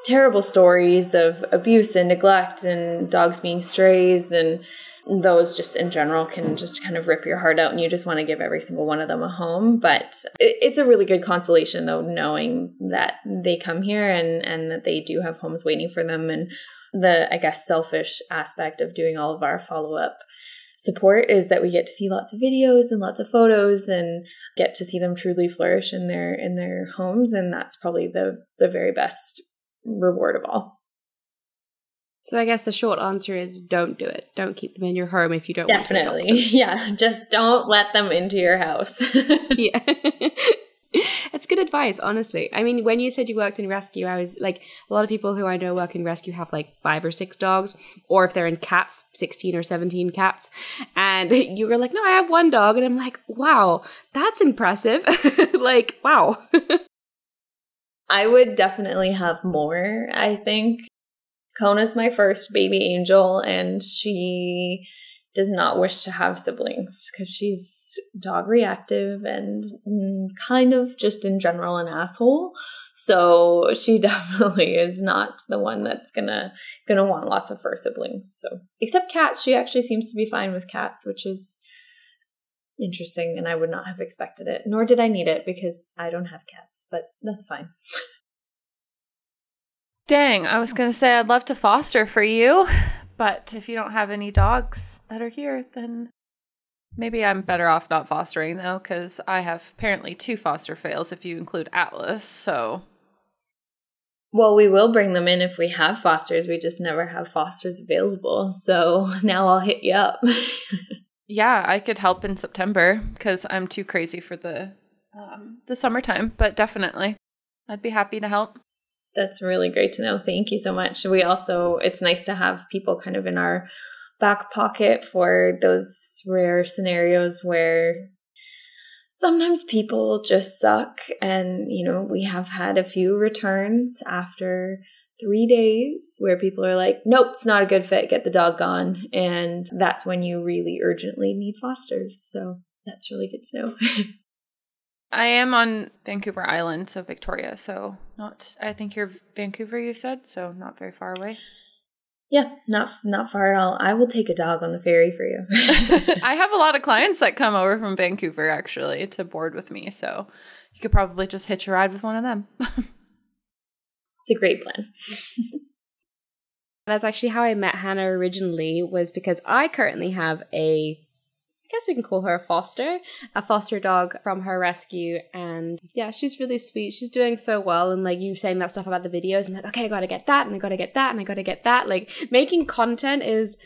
Speaker 4: terrible stories of abuse and neglect and dogs being strays and those just in general can just kind of rip your heart out and you just want to give every single one of them a home but it's a really good consolation though knowing that they come here and and that they do have homes waiting for them and the i guess selfish aspect of doing all of our follow-up support is that we get to see lots of videos and lots of photos and get to see them truly flourish in their in their homes and that's probably the the very best reward of all
Speaker 2: So I guess the short answer is don't do it. Don't keep them in your home if you don't want to
Speaker 4: Definitely. Yeah. Just don't let them into your house.
Speaker 2: yeah. It's good advice, honestly. I mean, when you said you worked in rescue, I was like, a lot of people who I know work in rescue have like five or six dogs, or if they're in cats, 16 or 17 cats. And you were like, no, I have one dog. And I'm like, wow, that's impressive. like, wow.
Speaker 4: I would definitely have more, I think. Kona's my first baby angel, and she does not wish to have siblings because she's dog reactive and mm, kind of just in general an asshole. So she definitely is not the one that's gonna gonna want lots of fur siblings. So except cats, she actually seems to be fine with cats, which is interesting, and I would not have expected it. Nor did I need it because I don't have cats, but that's fine.
Speaker 3: Dang, I was going to say I'd love to foster for you, but if you don't have any dogs that are here, then maybe I'm better off not fostering though, because I have apparently two foster fails if you include Atlas. So
Speaker 4: Well, we will bring them in if we have fosters. We just never have fosters available. So now I'll hit you up.
Speaker 3: yeah, I could help in September because I'm too crazy for the um, the summertime. But definitely, I'd be happy to help.
Speaker 4: That's really great to know. Thank you so much. We also, it's nice to have people kind of in our back pocket for those rare scenarios where sometimes people just suck. And, you know, we have had a few returns after three days where people are like, nope, it's not a good fit, get the dog gone. And that's when you really urgently need fosters. So that's really good to know.
Speaker 3: I am on Vancouver Island, so Victoria. So not. I think you're Vancouver. You said so, not very far away.
Speaker 4: Yeah, not not far at all. I will take a dog on the ferry for you.
Speaker 3: I have a lot of clients that come over from Vancouver actually to board with me, so you could probably just hitch a ride with one of them.
Speaker 4: it's a great plan.
Speaker 2: That's actually how I met Hannah originally, was because I currently have a I guess we can call her a foster, a foster dog from her rescue. And yeah, she's really sweet. She's doing so well. And like you saying that stuff about the videos, I'm like, okay, I gotta get that, and I gotta get that, and I gotta get that. Like making content is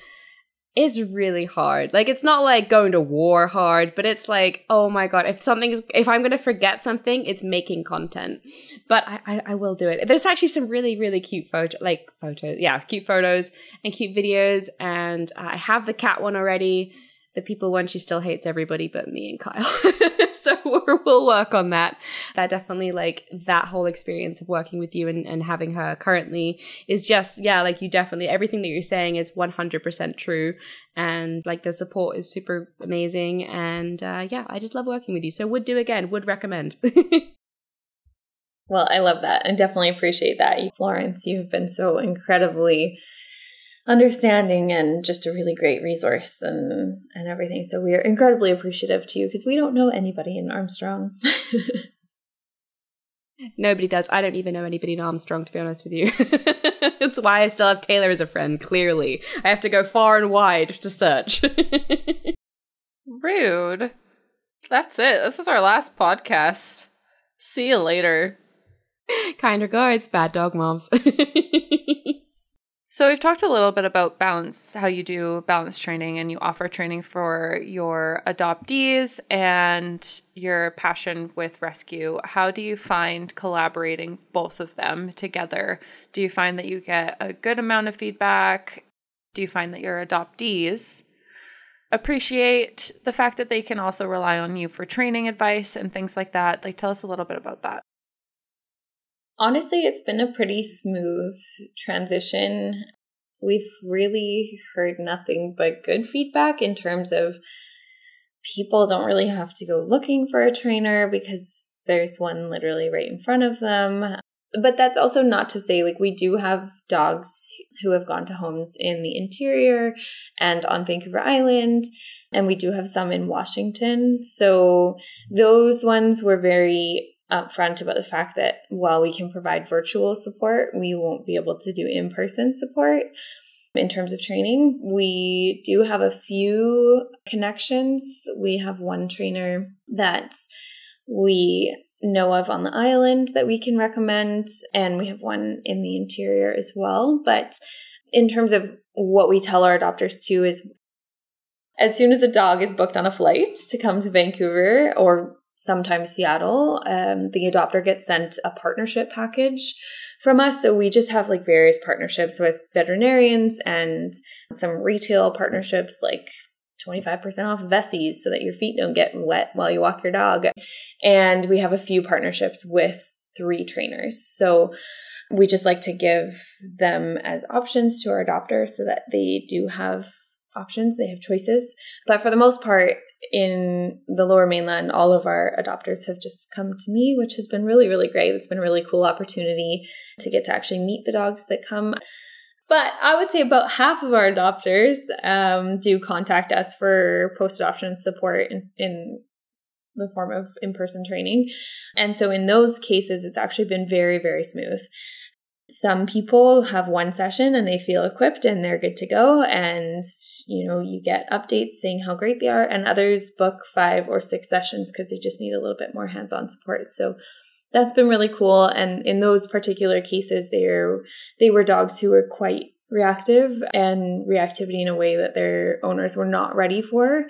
Speaker 2: is really hard. Like it's not like going to war hard, but it's like, oh my god, if something is if I'm gonna forget something, it's making content. But I, I, I will do it. There's actually some really, really cute photo like photos. Yeah, cute photos and cute videos. And I have the cat one already the people one she still hates everybody but me and Kyle. so we will work on that. That definitely like that whole experience of working with you and, and having her currently is just yeah, like you definitely everything that you're saying is 100% true and like the support is super amazing and uh, yeah, I just love working with you. So would do again, would recommend.
Speaker 4: well, I love that. I definitely appreciate that. Florence, you've been so incredibly understanding and just a really great resource and and everything. So we are incredibly appreciative to you because we don't know anybody in Armstrong.
Speaker 2: Nobody does. I don't even know anybody in Armstrong, to be honest with you. That's why I still have Taylor as a friend, clearly. I have to go far and wide to search.
Speaker 3: Rude. That's it. This is our last podcast. See you later.
Speaker 2: kind regards, bad dog moms.
Speaker 3: So we've talked a little bit about balance, how you do balance training and you offer training for your adoptees and your passion with rescue. How do you find collaborating both of them together? Do you find that you get a good amount of feedback? Do you find that your adoptees appreciate the fact that they can also rely on you for training advice and things like that? Like tell us a little bit about that.
Speaker 4: Honestly, it's been a pretty smooth transition. We've really heard nothing but good feedback in terms of people don't really have to go looking for a trainer because there's one literally right in front of them. But that's also not to say, like, we do have dogs who have gone to homes in the interior and on Vancouver Island, and we do have some in Washington. So those ones were very upfront about the fact that while we can provide virtual support, we won't be able to do in person support in terms of training. We do have a few connections. We have one trainer that we know of on the island that we can recommend, and we have one in the interior as well. But in terms of what we tell our adopters too is as soon as a dog is booked on a flight to come to Vancouver or sometimes Seattle, um, the adopter gets sent a partnership package from us. So we just have like various partnerships with veterinarians and some retail partnerships like 25% off Vessies so that your feet don't get wet while you walk your dog. And we have a few partnerships with three trainers. So we just like to give them as options to our adopters so that they do have options, they have choices. But for the most part, in the lower mainland, all of our adopters have just come to me, which has been really, really great. It's been a really cool opportunity to get to actually meet the dogs that come. But I would say about half of our adopters um, do contact us for post adoption support in, in the form of in person training. And so in those cases, it's actually been very, very smooth. Some people have one session and they feel equipped and they're good to go. And, you know, you get updates saying how great they are. And others book five or six sessions because they just need a little bit more hands on support. So that's been really cool. And in those particular cases, they're, they were dogs who were quite reactive and reactivity in a way that their owners were not ready for.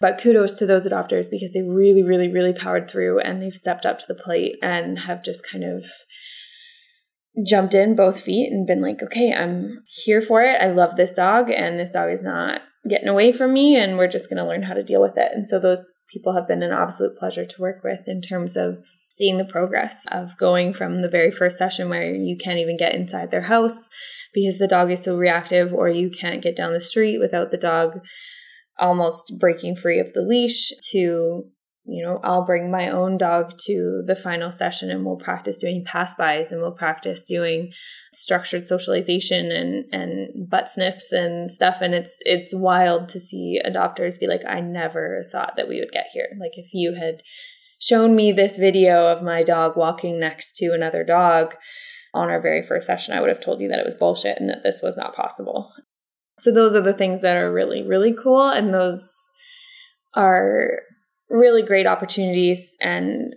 Speaker 4: But kudos to those adopters because they really, really, really powered through and they've stepped up to the plate and have just kind of jumped in both feet and been like, okay, I'm here for it. I love this dog, and this dog is not getting away from me, and we're just going to learn how to deal with it. And so those people have been an absolute pleasure to work with in terms of seeing the progress of going from the very first session where you can't even get inside their house because the dog is so reactive, or you can't get down the street without the dog almost breaking free of the leash to you know, I'll bring my own dog to the final session and we'll practice doing pass bys and we'll practice doing structured socialization and, and butt sniffs and stuff. And it's, it's wild to see adopters be like, I never thought that we would get here. Like if you had shown me this video of my dog walking next to another dog on our very first session, I would have told you that it was bullshit and that this was not possible. So those are the things that are really, really cool. And those are really great opportunities and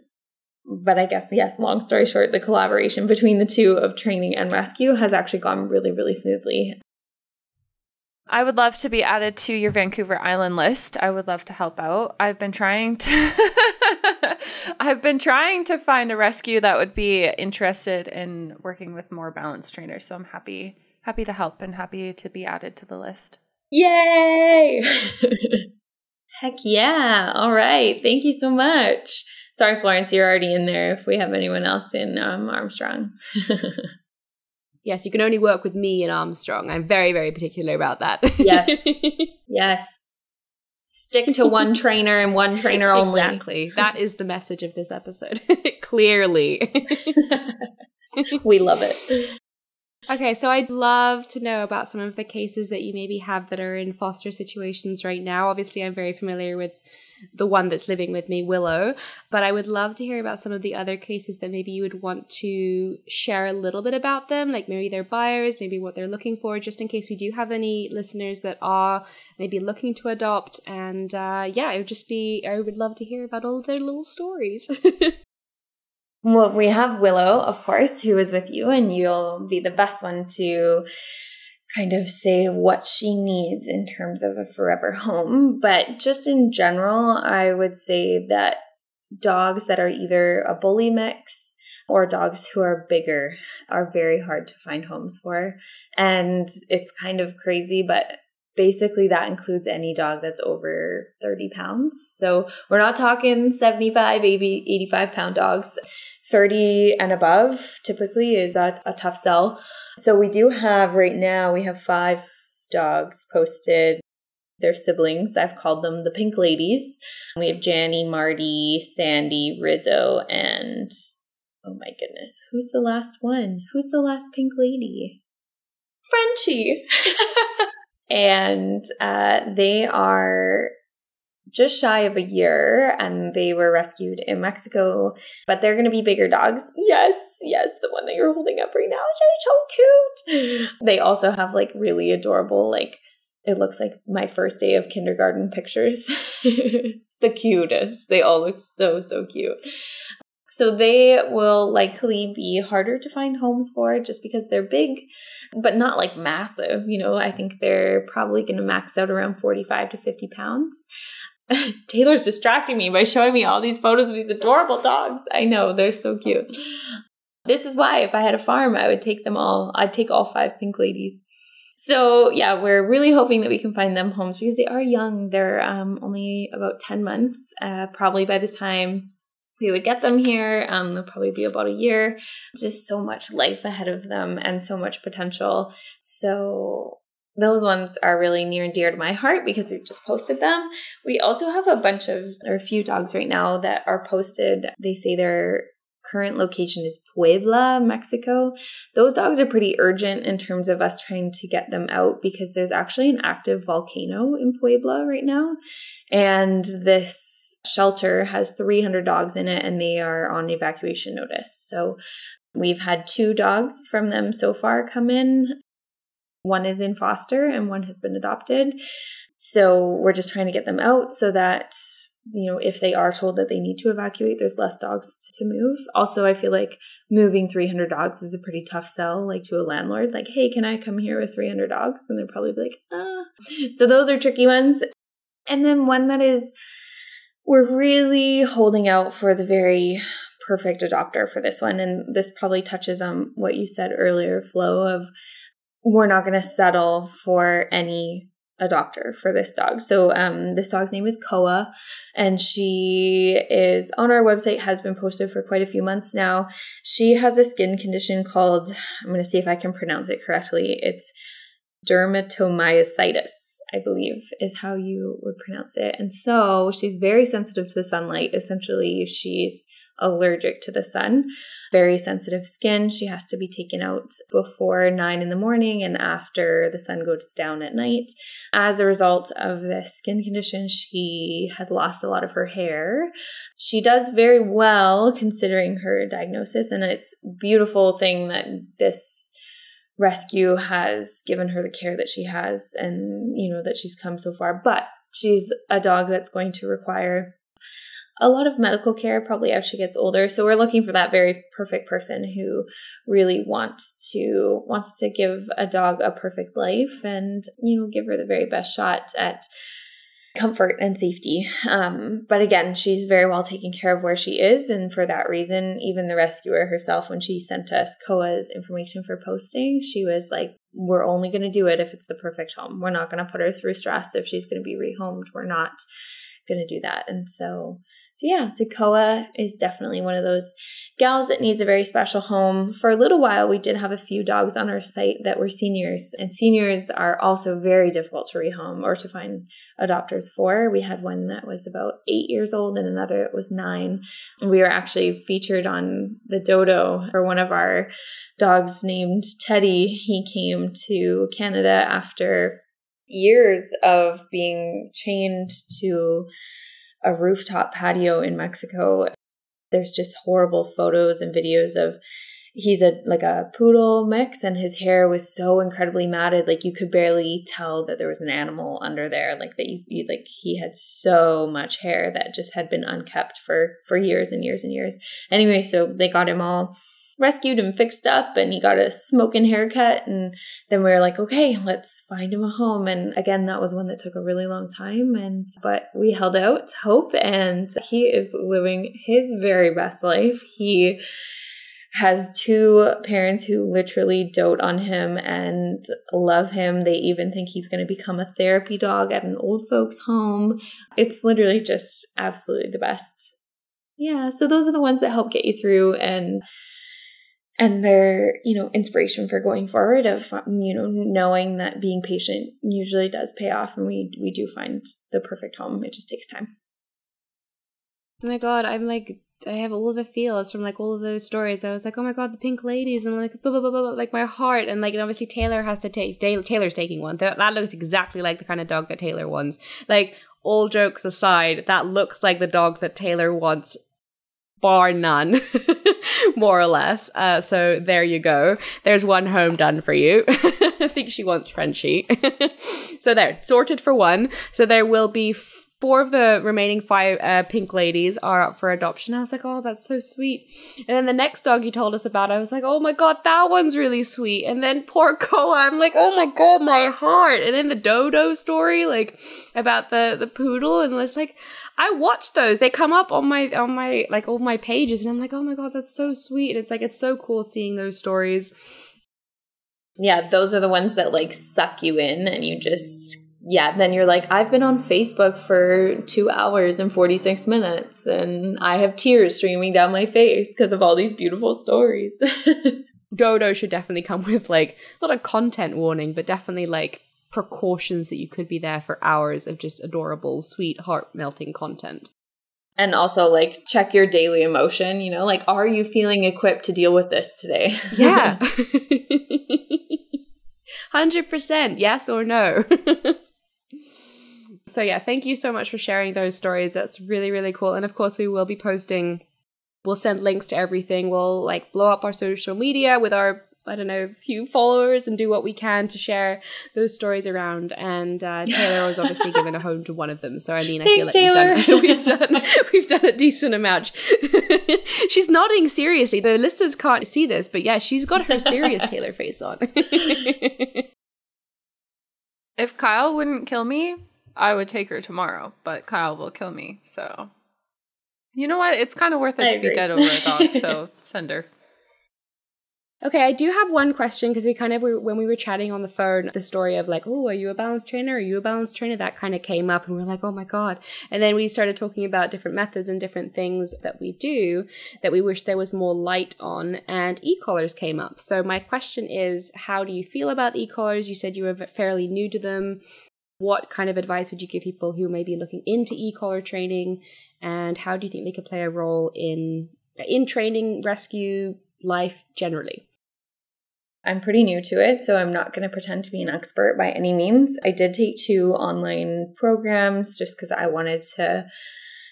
Speaker 4: but I guess yes, long story short, the collaboration between the two of training and rescue has actually gone really, really smoothly.
Speaker 3: I would love to be added to your Vancouver Island list. I would love to help out. I've been trying to I've been trying to find a rescue that would be interested in working with more balanced trainers. So I'm happy happy to help and happy to be added to the list.
Speaker 4: Yay! Heck yeah. All right. Thank you so much. Sorry, Florence, you're already in there if we have anyone else in um, Armstrong.
Speaker 2: yes, you can only work with me in Armstrong. I'm very, very particular about that.
Speaker 4: yes. Yes. Stick to one trainer and one trainer only.
Speaker 2: Exactly. That is the message of this episode. Clearly.
Speaker 4: we love it.
Speaker 2: Okay, so I'd love to know about some of the cases that you maybe have that are in foster situations right now. Obviously, I'm very familiar with the one that's living with me, Willow, but I would love to hear about some of the other cases that maybe you would want to share a little bit about them, like maybe their buyers, maybe what they're looking for, just in case we do have any listeners that are maybe looking to adopt. And uh, yeah, it would just be, I would love to hear about all their little stories.
Speaker 4: Well, we have Willow, of course, who is with you, and you'll be the best one to kind of say what she needs in terms of a forever home. But just in general, I would say that dogs that are either a bully mix or dogs who are bigger are very hard to find homes for. And it's kind of crazy, but basically that includes any dog that's over 30 pounds. So we're not talking 75, 80, 85 pound dogs. 30 and above typically is a, a tough sell. So we do have right now, we have five dogs posted. They're siblings. I've called them the pink ladies. We have Janny, Marty, Sandy, Rizzo, and oh my goodness, who's the last one? Who's the last pink lady? Frenchie. and uh, they are just shy of a year and they were rescued in Mexico, but they're going to be bigger dogs. Yes, yes, the one that you're holding up right now is so cute. They also have like really adorable, like, it looks like my first day of kindergarten pictures. the cutest. They all look so, so cute. So they will likely be harder to find homes for just because they're big, but not like massive. You know, I think they're probably going to max out around 45 to 50 pounds. Taylor's distracting me by showing me all these photos of these adorable dogs. I know, they're so cute. This is why if I had a farm, I would take them all. I'd take all five pink ladies. So yeah, we're really hoping that we can find them homes because they are young. They're um, only about 10 months. Uh, probably by the time we would get them here, um, they'll probably be about a year. Just so much life ahead of them and so much potential. So those ones are really near and dear to my heart because we've just posted them. We also have a bunch of, or a few dogs right now that are posted. They say they're current location is Puebla, Mexico. Those dogs are pretty urgent in terms of us trying to get them out because there's actually an active volcano in Puebla right now. And this shelter has 300 dogs in it and they are on evacuation notice. So we've had two dogs from them so far come in. One is in foster and one has been adopted. So we're just trying to get them out so that you know, if they are told that they need to evacuate, there's less dogs to move. Also, I feel like moving 300 dogs is a pretty tough sell, like to a landlord, like, hey, can I come here with 300 dogs? And they're probably like, ah. So those are tricky ones. And then one that is, we're really holding out for the very perfect adopter for this one. And this probably touches on what you said earlier, Flo, of we're not going to settle for any adopter for this dog. So um, this dog's name is Koa, and she is on our website, has been posted for quite a few months now. She has a skin condition called, I'm going to see if I can pronounce it correctly. It's dermatomyositis, I believe is how you would pronounce it. And so she's very sensitive to the sunlight. Essentially, she's allergic to the sun very sensitive skin. She has to be taken out before nine in the morning and after the sun goes down at night. As a result of this skin condition, she has lost a lot of her hair. She does very well considering her diagnosis, and it's beautiful thing that this rescue has given her the care that she has and you know that she's come so far but she's a dog that's going to require a lot of medical care probably as she gets older. So we're looking for that very perfect person who really wants to wants to give a dog a perfect life and you know give her the very best shot at comfort and safety. Um, but again, she's very well taken care of where she is. And for that reason, even the rescuer herself, when she sent us Koa's information for posting, she was like, We're only going to do it if it's the perfect home. We're not going to put her through stress if she's going to be rehomed. We're not going to do that. And so so yeah, Koa is definitely one of those gals that needs a very special home. For a little while, we did have a few dogs on our site that were seniors, and seniors are also very difficult to rehome or to find adopters for. We had one that was about eight years old and another that was nine. We were actually featured on the Dodo for one of our dogs named Teddy. He came to Canada after years of being chained to a rooftop patio in Mexico. There's just horrible photos and videos of he's a like a poodle mix and his hair was so incredibly matted like you could barely tell that there was an animal under there like that you, you, like he had so much hair that just had been unkept for for years and years and years anyway so they got him all rescued and fixed up and he got a smoking haircut and then we were like okay let's find him a home and again that was one that took a really long time and but we held out hope and he is living his very best life he has two parents who literally dote on him and love him. They even think he's going to become a therapy dog at an old folks' home. It's literally just absolutely the best. Yeah, so those are the ones that help get you through and and their you know inspiration for going forward of you know knowing that being patient usually does pay off and we we do find the perfect home. It just takes time.
Speaker 2: Oh my god i'm like i have all the feels from like all of those stories. I was like oh my god the pink ladies and like blah, blah, blah, blah, like my heart and like obviously taylor has to take taylor's taking one. That, that looks exactly like the kind of dog that taylor wants. Like all jokes aside that looks like the dog that taylor wants bar none, more or less. Uh, so there you go. There's one home done for you. I think she wants Frenchie. so there, sorted for one. So there will be f- four of the remaining five uh, pink ladies are up for adoption. I was like, oh, that's so sweet. And then the next dog you told us about, I was like, oh my god, that one's really sweet. And then poor Koa, I'm like, oh my god, my heart. And then the Dodo story, like about the the poodle, and it's like, I watch those. They come up on my on my like all my pages, and I'm like, oh my god, that's so sweet. And it's like it's so cool seeing those stories.
Speaker 4: Yeah, those are the ones that like suck you in, and you just yeah, then you're like, I've been on Facebook for two hours and 46 minutes, and I have tears streaming down my face because of all these beautiful stories.
Speaker 2: Dodo should definitely come with like not a content warning, but definitely like precautions that you could be there for hours of just adorable, sweet, heart melting content.
Speaker 4: And also, like, check your daily emotion, you know, like, are you feeling equipped to deal with this today?
Speaker 2: Yeah. 100%, yes or no. so, yeah, thank you so much for sharing those stories. That's really, really cool. And of course, we will be posting, we'll send links to everything. We'll like blow up our social media with our I don't know, a few followers and do what we can to share those stories around. And uh, Taylor was obviously given a home to one of them. So I mean, I
Speaker 4: Thanks,
Speaker 2: feel like
Speaker 4: Taylor.
Speaker 2: we've done we've done we've done a decent amount. she's nodding seriously. The listeners can't see this, but yeah, she's got her serious Taylor face on.
Speaker 3: If Kyle wouldn't kill me, I would take her tomorrow, but Kyle will kill me. So, you know what? It's kind of worth it
Speaker 4: I
Speaker 3: to be dead over a dog. So send her.
Speaker 2: Okay, I do have one question because we kind of were, when we were chatting on the phone, the story of like, oh, are you a balance trainer? Are you a balance trainer? That kind of came up, and we are like, oh my god! And then we started talking about different methods and different things that we do that we wish there was more light on, and e-collars came up. So my question is, how do you feel about e-collars? You said you were fairly new to them. What kind of advice would you give people who may be looking into e-collar training, and how do you think they could play a role in in training, rescue, life generally?
Speaker 4: I'm pretty new to it, so I'm not going to pretend to be an expert by any means. I did take two online programs just because I wanted to.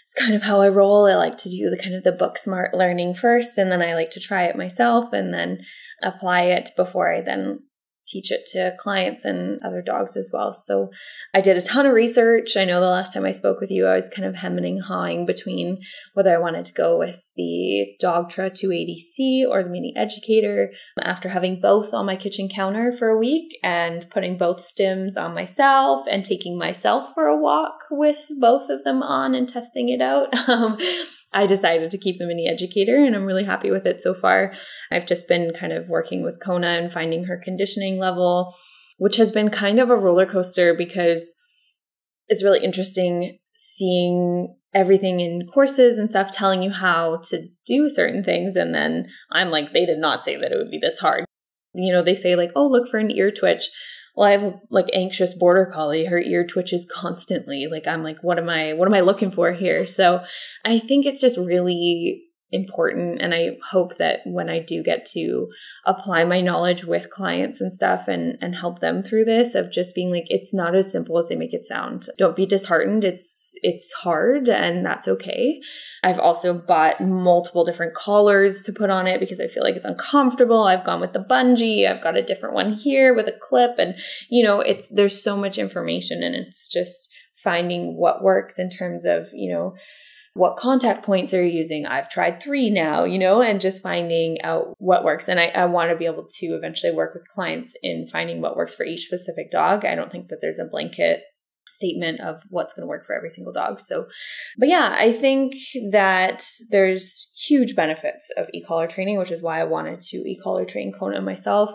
Speaker 4: It's kind of how I roll. I like to do the kind of the book smart learning first, and then I like to try it myself and then apply it before I then teach it to clients and other dogs as well. So I did a ton of research. I know the last time I spoke with you, I was kind of hemming and hawing between whether I wanted to go with the Dogtra 280C or the Mini Educator after having both on my kitchen counter for a week and putting both stims on myself and taking myself for a walk with both of them on and testing it out. Um, I decided to keep the mini educator and I'm really happy with it so far. I've just been kind of working with Kona and finding her conditioning level, which has been kind of a roller coaster because it's really interesting seeing everything in courses and stuff telling you how to do certain things. And then I'm like, they did not say that it would be this hard. You know, they say, like, oh, look for an ear twitch well i have a like anxious border collie. Her ear twitches constantly. Like i'm like what am i what am i looking for here? So i think it's just really important and i hope that when i do get to apply my knowledge with clients and stuff and and help them through this of just being like it's not as simple as they make it sound. Don't be disheartened. It's it's hard and that's okay. I've also bought multiple different collars to put on it because i feel like it's uncomfortable. I've gone with the bungee. I've got a different one here with a clip and you know it's there's so much information and it's just finding what works in terms of you know what contact points are you using? I've tried three now, you know, and just finding out what works. And I, I want to be able to eventually work with clients in finding what works for each specific dog. I don't think that there's a blanket statement of what's going to work for every single dog. So, but yeah, I think that there's huge benefits of e-collar training, which is why I wanted to e-collar train Kona myself.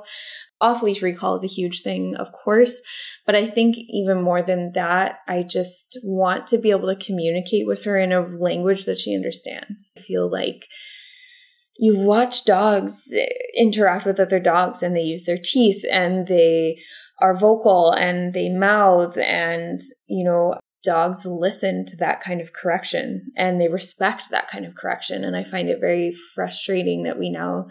Speaker 4: Off leash recall is a huge thing, of course, but I think even more than that, I just want to be able to communicate with her in a language that she understands. I feel like you watch dogs eh, interact with other dogs and they use their teeth and they are vocal and they mouth and, you know, dogs listen to that kind of correction and they respect that kind of correction. And I find it very frustrating that we now,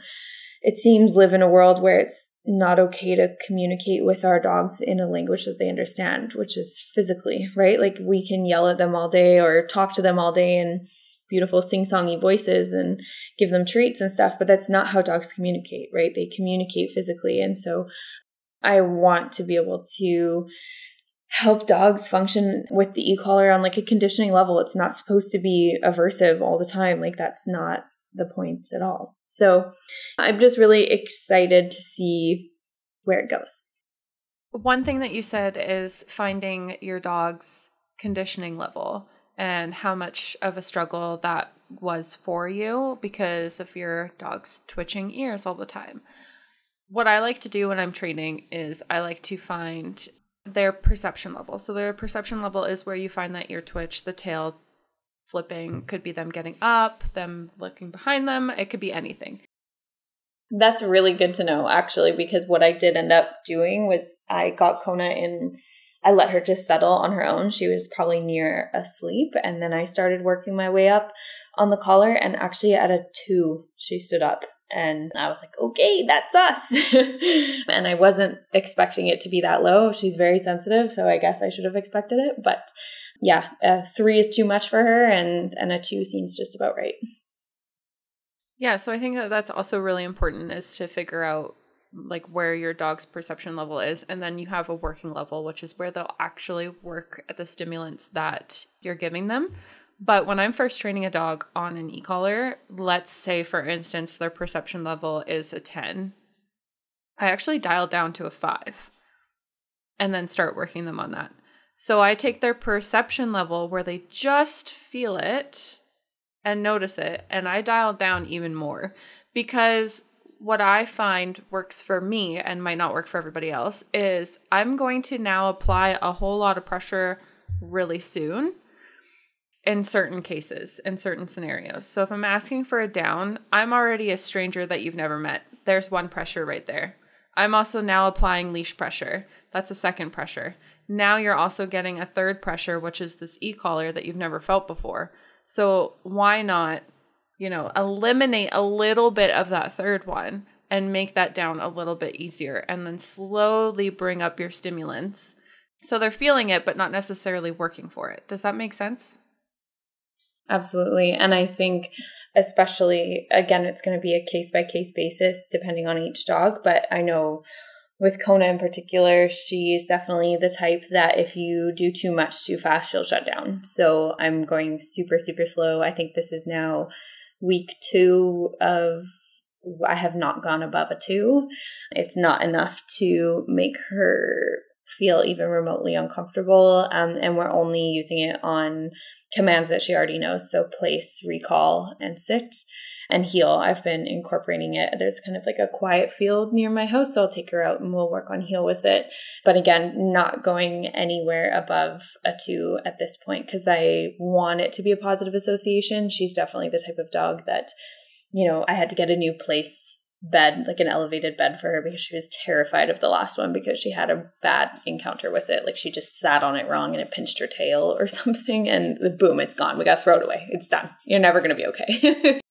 Speaker 4: it seems, live in a world where it's not okay to communicate with our dogs in a language that they understand, which is physically, right? Like we can yell at them all day or talk to them all day and beautiful sing-songy voices and give them treats and stuff but that's not how dogs communicate right they communicate physically and so i want to be able to help dogs function with the e-collar on like a conditioning level. It's not supposed to be aversive all the time. Like that's not the point at all. So I'm just really excited to see where it goes.
Speaker 3: One thing that you said is finding your dog's conditioning level and how much of a struggle that was for you because of your dog's twitching ears all the time. What I like to do when I'm training is I like to find their perception level. So their perception level is where you find that ear twitch, the tail flipping, could be them getting up, them looking behind them, it could be anything.
Speaker 4: That's really good to know, actually, because what I did end up doing was I got Kona in, I let her just settle on her own. She was probably near asleep. And then I started working my way up on the collar. And actually, at a two, she stood up. And I was like, okay, that's us. and I wasn't expecting it to be that low. She's very sensitive. So I guess I should have expected it. But yeah, a three is too much for her. And, and a two seems just about right.
Speaker 3: Yeah, so I think that that's also really important is to figure out like where your dog's perception level is and then you have a working level which is where they'll actually work at the stimulants that you're giving them. But when I'm first training a dog on an e-collar, let's say for instance their perception level is a 10. I actually dial down to a 5 and then start working them on that. So I take their perception level where they just feel it and notice it. And I dial down even more because what I find works for me and might not work for everybody else is I'm going to now apply a whole lot of pressure really soon in certain cases, in certain scenarios. So if I'm asking for a down, I'm already a stranger that you've never met. There's one pressure right there. I'm also now applying leash pressure. That's a second pressure. Now you're also getting a third pressure, which is this e collar that you've never felt before. So why not, you know, eliminate a little bit of that third one and make that down a little bit easier and then slowly bring up your stimulants. So they're feeling it, but not necessarily working for it. Does that make sense?
Speaker 4: Absolutely. And I think, especially, again, it's going to be a case by case basis depending on each dog. But I know with Kona in particular, she's definitely the type that if you do too much too fast, she'll shut down. So I'm going super, super slow. I think this is now week two of I have not gone above a two. It's not enough to make her feel even remotely uncomfortable. Um, and we're only using it on commands that she already knows. So place, recall, and sit and heel. I've been incorporating it. There's kind of like a quiet field near my house, so I'll take her out and we'll work on heel with it. But again, not going anywhere above a two at this point because I want it to be a positive association. She's definitely the type of dog that, you know, I had to get a new place bed, like an elevated bed for her because she was terrified of the last one because she had a bad encounter with it. Like she just sat on it wrong and it pinched her tail or something and boom, it's gone. We got to throw it away. It's done. You're never going to be okay.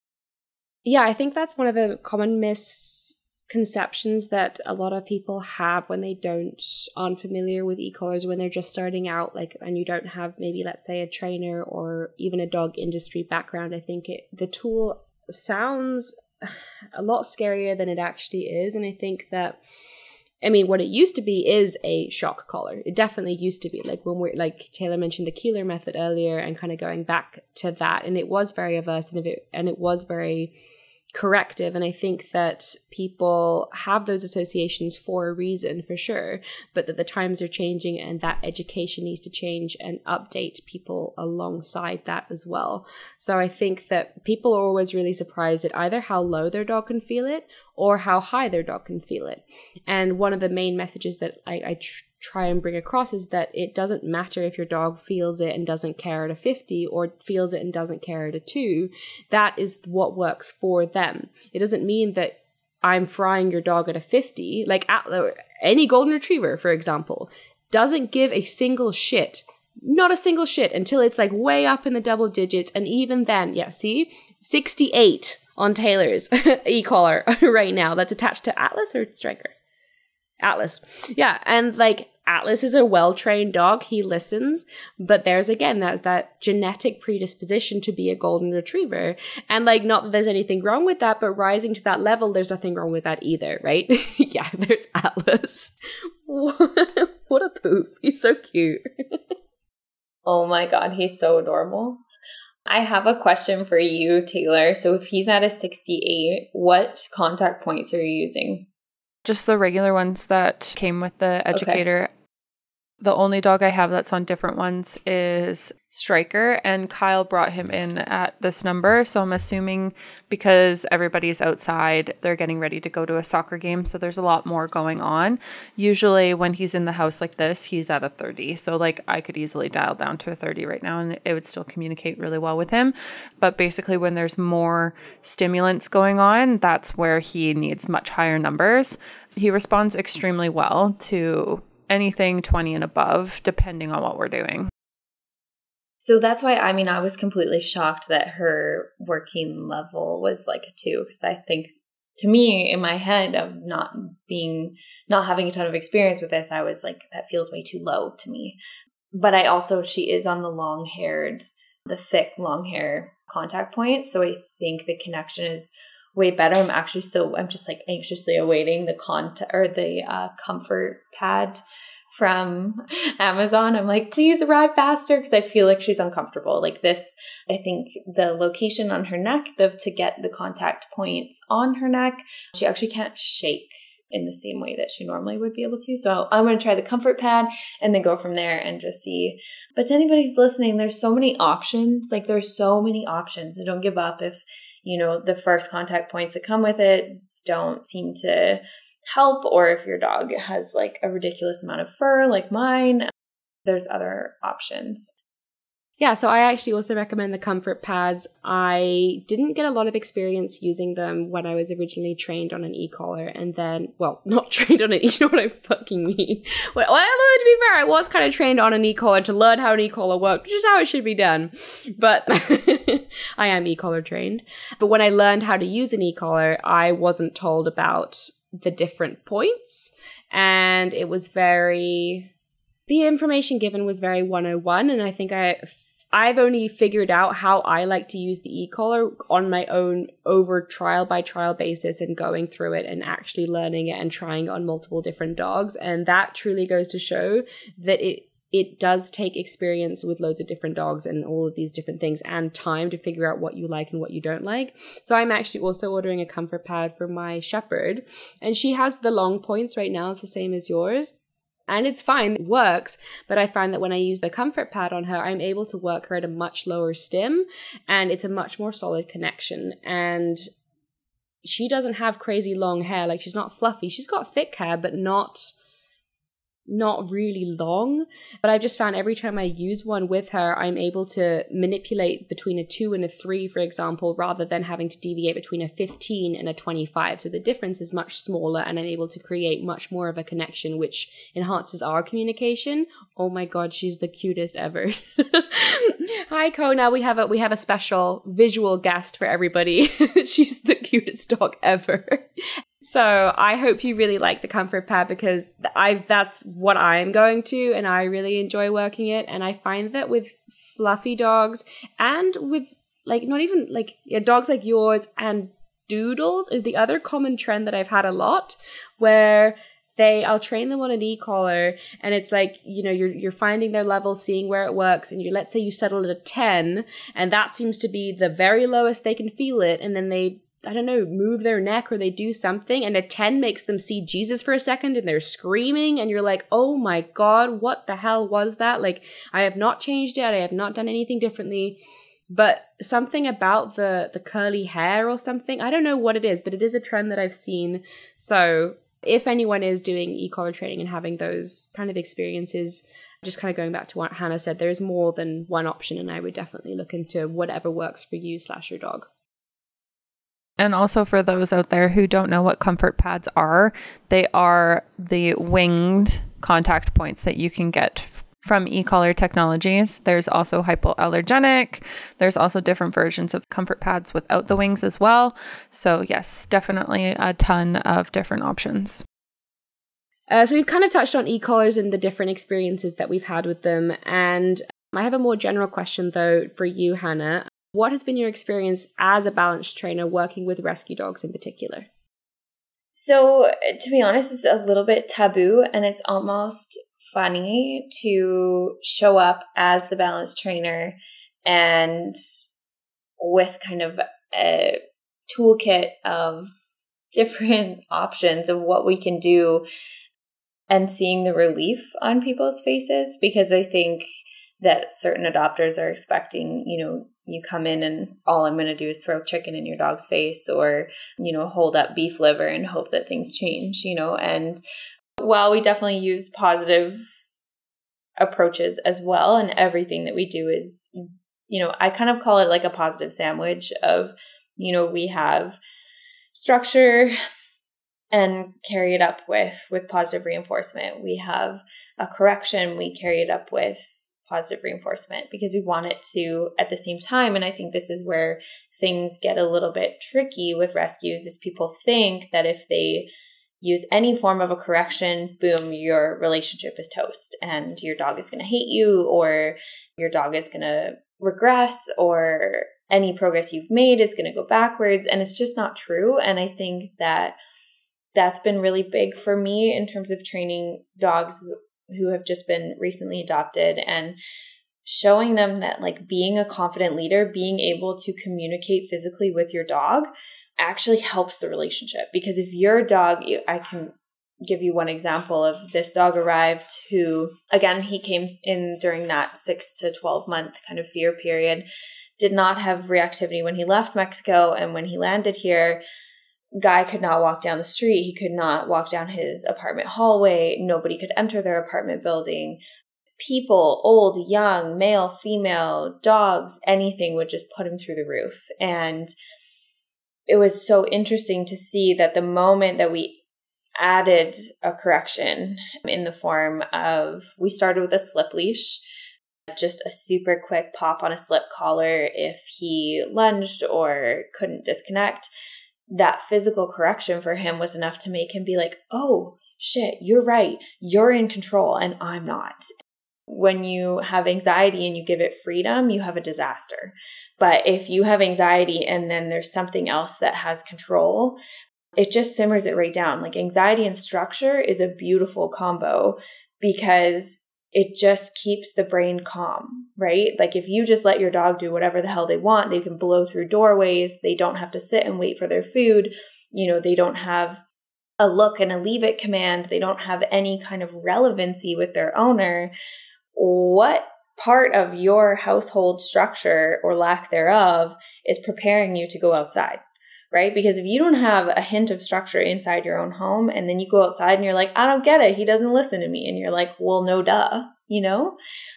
Speaker 2: Yeah, I think that's one of the common misconceptions that a lot of people have when they don't aren't familiar with e-collars when they're just starting out like and you don't have maybe let's say a trainer or even a dog industry background. I think it the tool sounds a lot scarier than it actually is and I think that I mean, what it used to be is a shock collar. It definitely used to be like when we're like Taylor mentioned the Koehler method earlier, and kind of going back to that, and it was very averse and it and it was very corrective. And I think that people have those associations for a reason, for sure, but that the times are changing and that education needs to change and update people alongside that as well. So I think that people are always really surprised at either how low their dog can feel it or how high their dog can feel it. And one of the main messages that I, I tr- try and bring across is that it doesn't matter if your dog feels it and doesn't care at a 50 or feels it and doesn't care at a 2. That is what works for them. It doesn't mean that I'm frying your dog at a 50. Like at, uh, any golden retriever, for example, doesn't give a single shit. Not a single shit until it's like way up in the double digits. And even then, yeah, see? 68 on Taylor's e-collar right now that's attached to Atlas or Striker? Atlas. Yeah, and like Atlas is a well-trained dog. He listens, but there's again that that genetic predisposition to be a golden retriever. And like not that there's anything wrong with that, but rising to that level, there's nothing wrong with that either, right? yeah, there's Atlas. what a poof. He's so cute.
Speaker 4: oh my god, he's so adorable. I have a question for you, Taylor. So if he's at a 68, what contact points are you using?
Speaker 3: Just the regular ones that came with the educator. Okay. The only dog I have that's on different ones is Striker, and Kyle brought him in at this number. So I'm assuming because everybody's outside, they're getting ready to go to a soccer game. So there's a lot more going on. Usually, when he's in the house like this, he's at a 30. So, like, I could easily dial down to a 30 right now and it would still communicate really well with him. But basically, when there's more stimulants going on, that's where he needs much higher numbers. He responds extremely well to anything 20 and above, depending on what we're doing.
Speaker 4: So that's why, I mean, I was completely shocked that her working level was like a two, because I think to me, in my head of not being, not having a ton of experience with this, I was like, that feels way too low to me. But I also, she is on the long haired, the thick long hair contact point. So I think the connection is way better. I'm actually so I'm just like anxiously awaiting the content or the uh, comfort pad from Amazon. I'm like, please arrive faster because I feel like she's uncomfortable. Like this, I think the location on her neck, the to get the contact points on her neck, she actually can't shake in the same way that she normally would be able to. So I'm going to try the comfort pad and then go from there and just see. But to anybody who's listening, there's so many options. Like there's so many options. So don't give up if you know, the first contact points that come with it don't seem to help, or if your dog has like a ridiculous amount of fur like mine, there's other options.
Speaker 2: Yeah, so I actually also recommend the comfort pads. I didn't get a lot of experience using them when I was originally trained on an e-collar and then, well, not trained on it, you know what I fucking mean. Well, to be fair, I was kind of trained on an e-collar to learn how an e-collar worked, which is how it should be done. But I am e-collar trained. But when I learned how to use an e-collar, I wasn't told about the different points and it was very the information given was very 101 and i think i I've only figured out how I like to use the e-collar on my own over trial by trial basis and going through it and actually learning it and trying on multiple different dogs. And that truly goes to show that it it does take experience with loads of different dogs and all of these different things and time to figure out what you like and what you don't like. So I'm actually also ordering a comfort pad for my shepherd and she has the long points right now, it's the same as yours and it's fine, it works. But I find that when I use the comfort pad on her, I'm able to work her at a much lower stim and it's a much more solid connection. And she doesn't have crazy long hair. Like she's not fluffy. She's got thick hair, but not not really long, but I've just found every time I use one with her, I'm able to manipulate between a two and a three, for example, rather than having to deviate between a 15 and a 25. So the difference is much smaller and I'm able to create much more of a connection, which enhances our communication. Oh my God, she's the cutest ever. Hi, Kona. We have a, we have a special visual guest for everybody. she's the cutest dog ever. So I hope you really like the comfort pad because I that's what I'm going to and I really enjoy working it. And I find that with fluffy dogs and with like not even like yeah, dogs like yours and doodles is the other common trend that I've had a lot where they I'll train them on an e-collar and it's like, you know, you're you're finding their level, seeing where it works, and you let's say you settle at a 10, and that seems to be the very lowest they can feel it, and then they I don't know, move their neck or they do something, and a 10 makes them see Jesus for a second and they're screaming, and you're like, oh my God, what the hell was that? Like, I have not changed it, I have not done anything differently. But something about the the curly hair or something, I don't know what it is, but it is a trend that I've seen. So if anyone is doing e-collar training and having those kind of experiences, just kind of going back to what Hannah said, there is more than one option, and I would definitely look into whatever works for you slash your dog.
Speaker 3: And also for those out there who don't know what comfort pads are, they are the winged contact points that you can get from e-collar technologies. There's also hypoallergenic. There's also different versions of comfort pads without the wings as well. So yes, definitely a ton of different options.
Speaker 2: Uh, so we've kind of touched on e-collars and the different experiences that we've had with them. And I have a more general question though for you, Hannah. What has been your experience as a balance trainer working with rescue dogs in particular?
Speaker 4: So, to be honest, it's a little bit taboo and it's almost funny to show up as the balance trainer and with kind of a toolkit of different options of what we can do and seeing the relief on people's faces because I think that certain adopters are expecting, you know, you come in and all I'm going to do is throw chicken in your dog's face or, you know, hold up beef liver and hope that things change, you know. And while we definitely use positive approaches as well, and everything that we do is, you know, I kind of call it like a positive sandwich of, you know, we have structure and carry it up with with positive reinforcement we have a correction we carry it up with positive reinforcement because we want it to at the same time. And i think this is where things get a little bit tricky with rescues is people think that if they use any form of a correction boom your relationship is toast and your dog is going to hate you or your dog is going to regress or any progress you've made is going to go backwards. And it's just not true. And i think that that's been really big for me in terms of training dogs who have just been recently adopted and showing them that like being a confident leader, being able to communicate physically with your dog actually helps the relationship. Because if your dog I can give you one example of this dog arrived who again he came in during that 6 to 12 month kind of fear period did not have reactivity when he left Mexico and when he landed here guy could not walk down the street. He could not walk down his apartment hallway. Nobody could enter their apartment building. People, old, young, male, female, dogs, anything would just put him through the roof. And it was so interesting to see that the moment that we added a correction in the form of we started with a slip leash just a super quick pop on a slip collar if he lunged or couldn't disconnect that physical correction for him was enough to make him be like, oh, shit, you're right. You're in control and I'm not. When you have anxiety and you give it freedom, you have a disaster. But if you have anxiety and then there's something else that has control, it just simmers it right down. Like anxiety and structure is a beautiful combo because it just keeps the brain calm, right? Like if you just let your dog do whatever the hell they want, they can blow through doorways, they don't have to sit and wait for their food, you know, they don't have a look and a leave it command, they don't have any kind of relevancy with their owner. What part of your household structure or lack thereof is preparing you to go outside? Right? Because if you don't have a hint of structure inside your own home and then you go outside and you're like, I don't get it. He doesn't listen to me. And you're like, well, no duh, you know?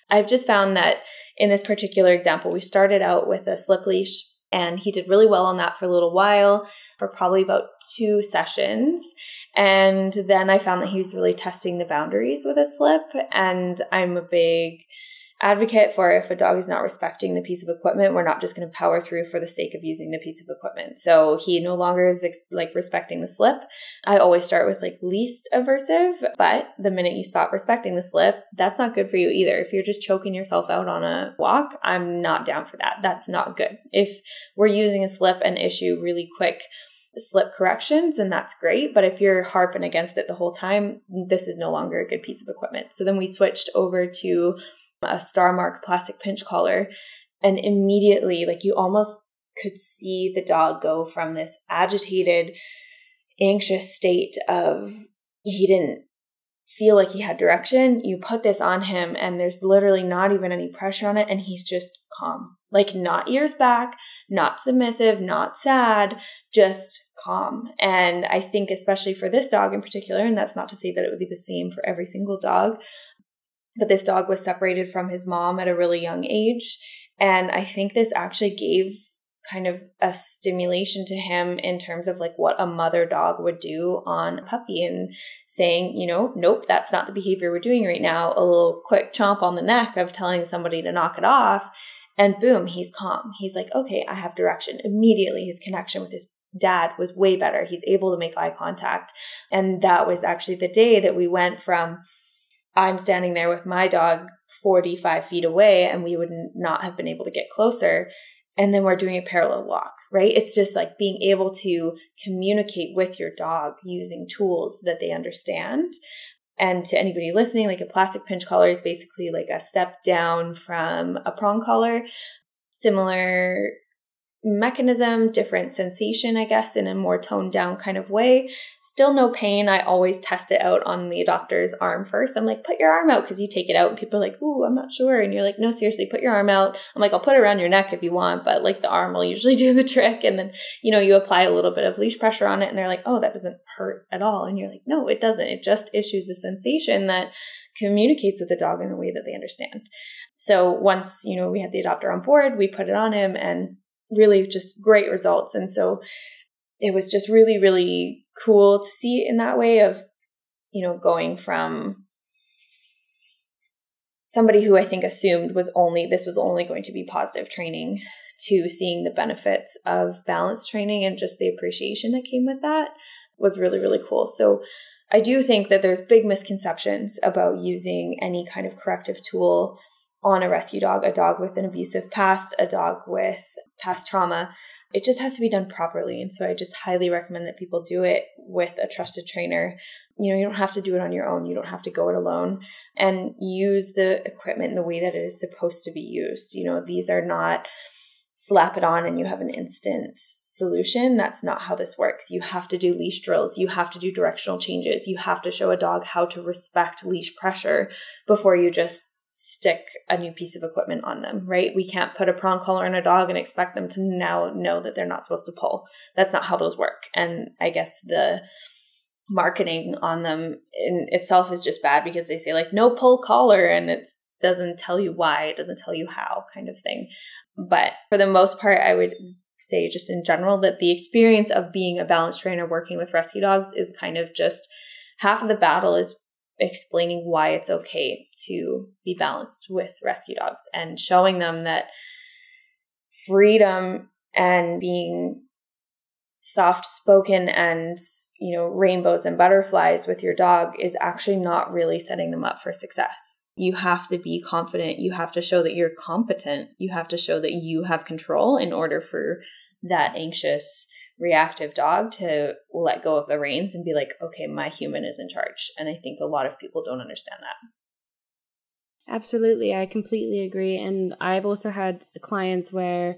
Speaker 4: I've just found that in this particular example, we started out with a slip leash and he did really well on that for a little while, for probably about two sessions. And then I found that he was really testing the boundaries with a slip. And I'm a big, advocate for if a dog is not respecting the piece of equipment, we're not just going to power through for the sake of using the piece of equipment. So he no longer is ex- like respecting the slip. I always start with like least aversive, but the minute you stop respecting the slip, that's not good for you either. If you're just choking yourself out on a walk, I'm not down for that. That's not good. If we're using a slip and issue really quick slip corrections, then that's great. But if you're harping against it the whole time, this is no longer a good piece of equipment. So then we switched over to a Starmark plastic pinch collar. And immediately, like you almost could see the dog go from this agitated, anxious state of he didn't feel like he had direction. You put this on him, and there's literally not even any pressure on it, and he's just calm. Like, not ears back, not submissive, not sad, just calm. And I think, especially for this dog in particular, and that's not to say that it would be the same for every single dog, but this dog was separated from his mom at a really young age. And I think this actually gave kind of a stimulation to him in terms of like what a mother dog would do on a puppy and saying, you know, nope, that's not the behavior we're doing right now. A little quick chomp on the neck of telling somebody to knock it off. And boom, he's calm. He's like, okay, I have direction. Immediately, his connection with his dad was way better. He's able to make eye contact. And that was actually the day that we went from I'm standing there with my dog 45 feet away and we would not have been able to get closer. And then we're doing a parallel walk, right? It's just like being able to communicate with your dog using tools that they understand. And to anybody listening, like a plastic pinch collar is basically like a step down from a prong collar. Similar mechanism, different sensation, I guess, in a more toned down kind of way. Still no pain. I always test it out on the adopter's arm first. I'm like, put your arm out because you take it out and people are like, ooh, I'm not sure. And you're like, no, seriously, put your arm out. I'm like, I'll put it around your neck if you want, but like the arm will usually do the trick. And then, you know, you apply a little bit of leash pressure on it and they're like, oh, that doesn't hurt at all. And you're like, no, it doesn't. It just issues a sensation that communicates with the dog in a way that they understand. So once, you know, we had the adopter on board, we put it on him and really just great results. And so it was just really, really cool to see in that way of, you know, going from somebody who I think assumed was only, this was only going to be positive training to seeing the benefits of balance training and just the appreciation that came with that was really, really cool. So I do think that there's big misconceptions about using any kind of corrective tool on a rescue dog, a dog with an abusive past, a dog with past trauma. It just has to be done properly. And so I just highly recommend that people do it with a trusted trainer. You know, you don't have to do it on your own. You don't have to go it alone and use the equipment in the way that it is supposed to be used. You know, these are not slap it on and you have an instant solution. That's not how this works. You have to do leash drills. You have to do directional changes. You have to show a dog how to respect leash pressure before you just stick a new piece of equipment on them, right? We can't put a prong collar on a dog and expect them to now know that they're not supposed to pull. That's not how those work. And I guess the marketing on them in itself is just bad because they say like no pull collar and it doesn't tell you why, it doesn't tell you how kind of thing. But for the most part, I would say just in general that the experience of being a balance trainer working with rescue dogs is kind of just half of the battle is explaining why it's okay to be balanced with rescue dogs and showing them that freedom and being soft spoken and you know rainbows and butterflies with your dog is actually not really setting them up for success. You have to be confident. You have to show that you're competent. You have to show that you have control in order for that anxious reactive dog to let go of the reins and be like, okay, my human is in charge. And I think a lot of people don't understand that.
Speaker 2: Absolutely. I completely agree. And I've also had clients where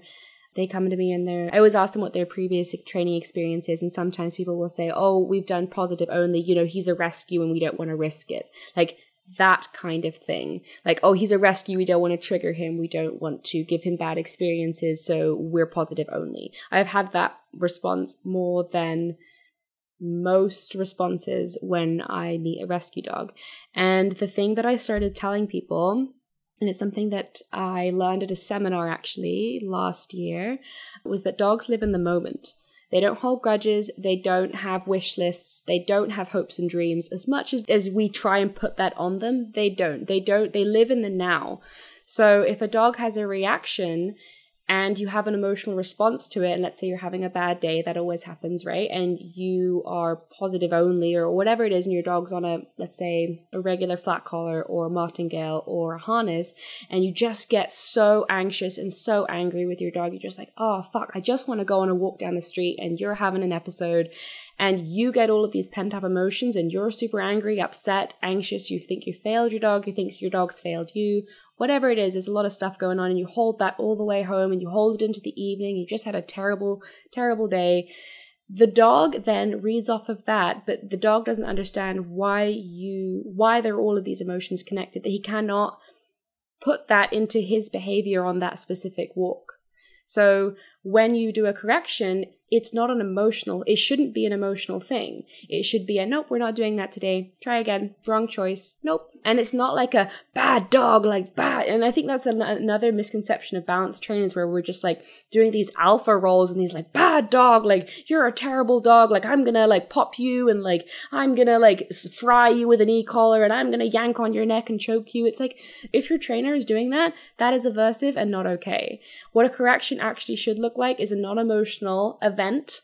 Speaker 2: they come to me and they're, I always ask them what their previous training experience is. And sometimes people will say, oh, we've done positive only, you know, he's a rescue and we don't want to risk it. Like, that kind of thing. Like, oh, he's a rescue. We don't want to trigger him. We don't want to give him bad experiences. So we're positive only. I've had that response more than most responses when I meet a rescue dog. And the thing that I started telling people, and it's something that I learned at a seminar actually last year, was that dogs live in the moment. They don't hold grudges. They don't have wish lists. They don't have hopes and dreams. As much as, as we try and put that on them, they don't. They don't. They live in the now. So if a dog has a reaction and you have an emotional response to it and let's say you're having a bad day that always happens right? And you are positive only or whatever it is and your dog's on a let's say a regular flat collar or a martingale or a harness and you just get so anxious and so angry with your dog. You're just like oh fuck i just want to go on a walk down the street and you're having an episode and you get all of these pent up emotions and you're super angry upset anxious. You think you failed your dog. You think your dog's failed you whatever it is, there's a lot of stuff going on, and you hold that all the way home and you hold it into the evening. You just had a terrible, terrible day. The dog then reads off of that, but the dog doesn't understand why you, why there are all of these emotions connected, that he cannot put that into his behavior on that specific walk. So when you do a correction, it's not an emotional, it shouldn't be an emotional thing. It should be a nope, we're not doing that today. Try again. Wrong choice. Nope. And it's not like a bad dog, like bad. And I think that's an- another misconception of balance trainers where we're just like doing these alpha rolls and these like bad dog, like you're a terrible dog, like I'm gonna like pop you and like I'm gonna like fry you with an e collar and I'm gonna yank on your neck and choke you. It's like if your trainer is doing that, that is aversive and not okay. What a correction actually should look like is a non emotional event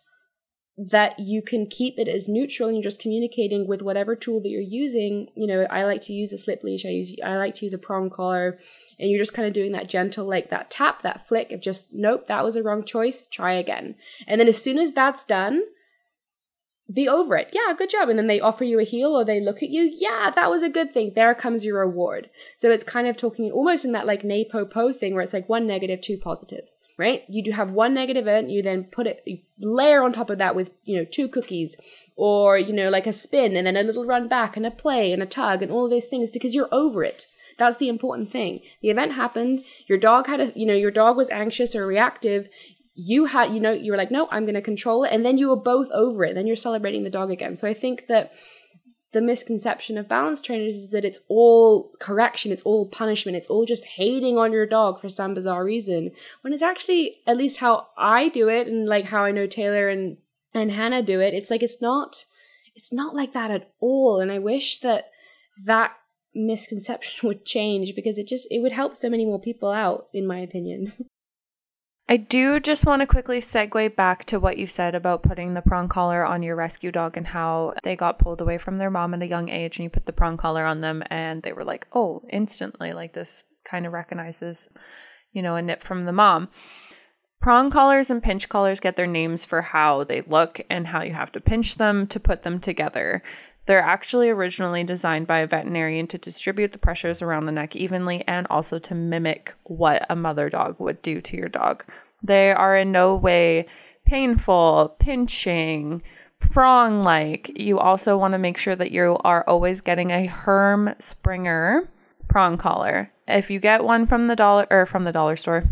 Speaker 2: that you can keep it as neutral and you're just communicating with whatever tool that you're using. You know, I like to use a slip leash, I use I like to use a prong collar, and you're just kind of doing that gentle, like that tap, that flick of just, nope, that was a wrong choice, try again. And then as soon as that's done, be over it. Yeah, good job. And then they offer you a heel or they look at you. Yeah, that was a good thing. There comes your reward. So it's kind of talking almost in that like po po thing where it's like one negative, two positives, right? You do have one negative event, you then put it, layer on top of that with, you know, two cookies or, you know, like a spin and then a little run back and a play and a tug and all of those things because you're over it. That's the important thing. The event happened. Your dog had a, you know, your dog was anxious or reactive you had you know you were like no i'm going to control it and then you were both over it then you're celebrating the dog again. So i think that the misconception of balance trainers is that it's all correction it's all punishment it's all just hating on your dog for some bizarre reason when it's actually at least how i do it and like how i know taylor and and hannah do it it's like it's not it's not like that at all and i wish that that misconception would change because it just it would help so many more people out in my opinion
Speaker 3: I do just want to quickly segue back to what you said about putting the prong collar on your rescue dog and how they got pulled away from their mom at a young age and you put the prong collar on them and they were like, oh, instantly, like this kind of recognizes, you know, a nip from the mom. Prong collars and pinch collars get their names for how they look and how you have to pinch them to put them together. They're actually originally designed by a veterinarian to distribute the pressures around the neck evenly and also to mimic what a mother dog would do to your dog. They are in no way painful, pinching, prong like. You also want to make sure that you are always getting a Herm Sprenger prong collar. If you get one from the dollar or from the dollar store,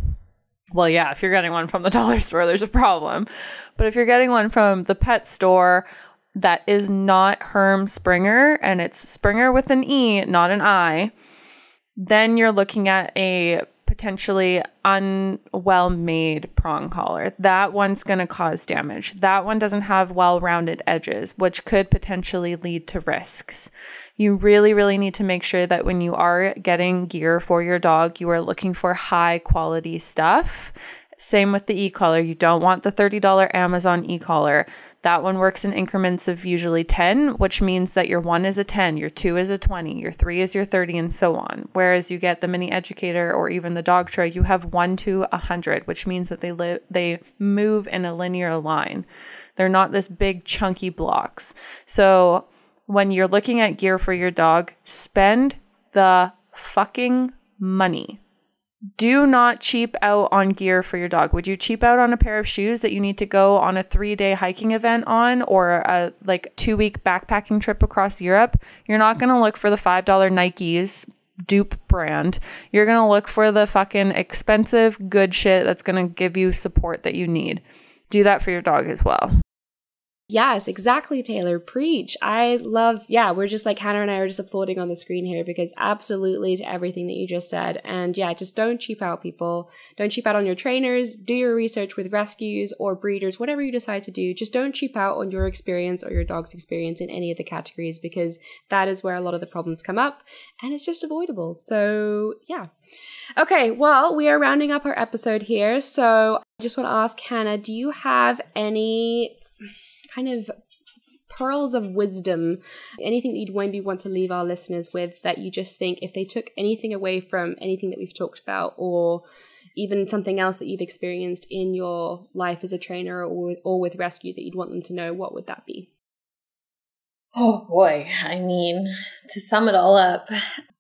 Speaker 3: well, yeah, if you're getting one from the dollar store, there's a problem. But if you're getting one from the pet store that is not Herm Sprenger and it's Sprenger with an E, not an I, then you're looking at a potentially unwell made prong collar. That one's going to cause damage. That one doesn't have well rounded edges, which could potentially lead to risks. You really, really need to make sure that when you are getting gear for your dog, you are looking for high quality stuff. Same with the e collar. You don't want the $30 Amazon e collar. That one works in increments of usually 10, which means that your one is a 10, your two is a 20, your three is your 30, and so on. Whereas you get the mini educator or even the Dogtra, you have one to a 100, which means that they live, they move in a linear line. They're not this big chunky blocks. So when you're looking at gear for your dog, spend the fucking money do not cheap out on gear for your dog. Would you cheap out on a pair of shoes that you need to go on a 3-day hiking event on or a like 2-week backpacking trip across Europe? You're not going to look for the $5 Nikes dupe brand. You're going to look for the fucking expensive good shit that's going to give you support that you need. Do that for your dog as well.
Speaker 2: Yes, exactly, Taylor. Preach. I love, yeah, we're just like Hannah and I are just applauding on the screen here because absolutely to everything that you just said. And yeah, just don't cheap out, people. Don't cheap out on your trainers. Do your research with rescues or breeders, whatever you decide to do. Just don't cheap out on your experience or your dog's experience in any of the categories because that is where a lot of the problems come up and it's just avoidable. So yeah. Okay, well, we are rounding up our episode here. So I just want to ask Hannah, do you have any kind of pearls of wisdom, anything that you'd maybe want to leave our listeners with that you just think if they took anything away from anything that we've talked about or even something else that you've experienced in your life as a trainer or, or with rescue that you'd want them to know, what would that be?
Speaker 4: Oh boy, I mean, to sum it all up,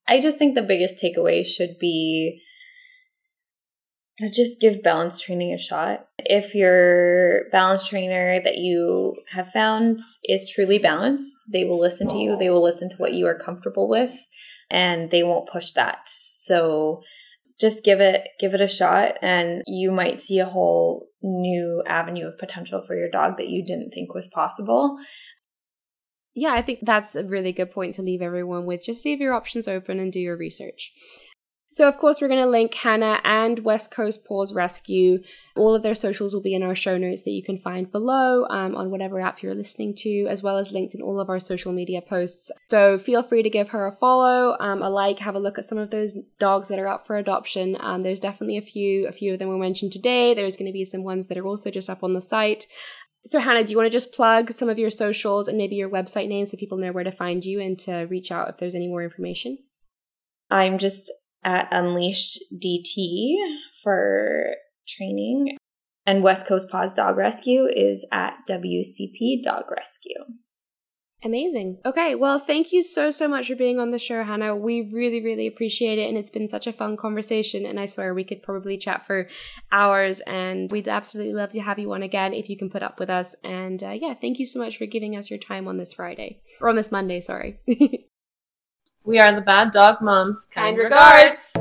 Speaker 4: I just think the biggest takeaway should be to just give balance training a shot. If your balance trainer that you have found is truly balanced, they will listen to you, they will listen to what you are comfortable with, and they won't push that. So just give it give it a shot and you might see a whole new avenue of potential for your dog that you didn't think was possible.
Speaker 2: Yeah, I think that's a really good point to leave everyone with. Just leave your options open and do your research. So, of course, we're going to link Hannah and West Coast Paws Rescue. All of their socials will be in our show notes that you can find below um, on whatever app you're listening to, as well as linked in all of our social media posts. So, feel free to give her a follow, um, a like, have a look at some of those dogs that are up for adoption. Um, there's definitely a few, a few of them we mentioned today. There's going to be some ones that are also just up on the site. So, Hannah, do you want to just plug some of your socials and maybe your website name so people know where to find you and to reach out if there's any more information?
Speaker 4: I'm just at Unleashed DT for training. And West Coast Paws Dog Rescue is at WCP Dog Rescue.
Speaker 2: Amazing. Okay, well, thank you so, so much for being on the show, Hannah. We really, really appreciate it. And it's been such a fun conversation. And I swear we could probably chat for hours. And we'd absolutely love to have you on again if you can put up with us. And uh, yeah, thank you so much for giving us your time on this Friday or on this Monday, sorry.
Speaker 5: we are the Bad Dog Moms.
Speaker 2: Kind regards.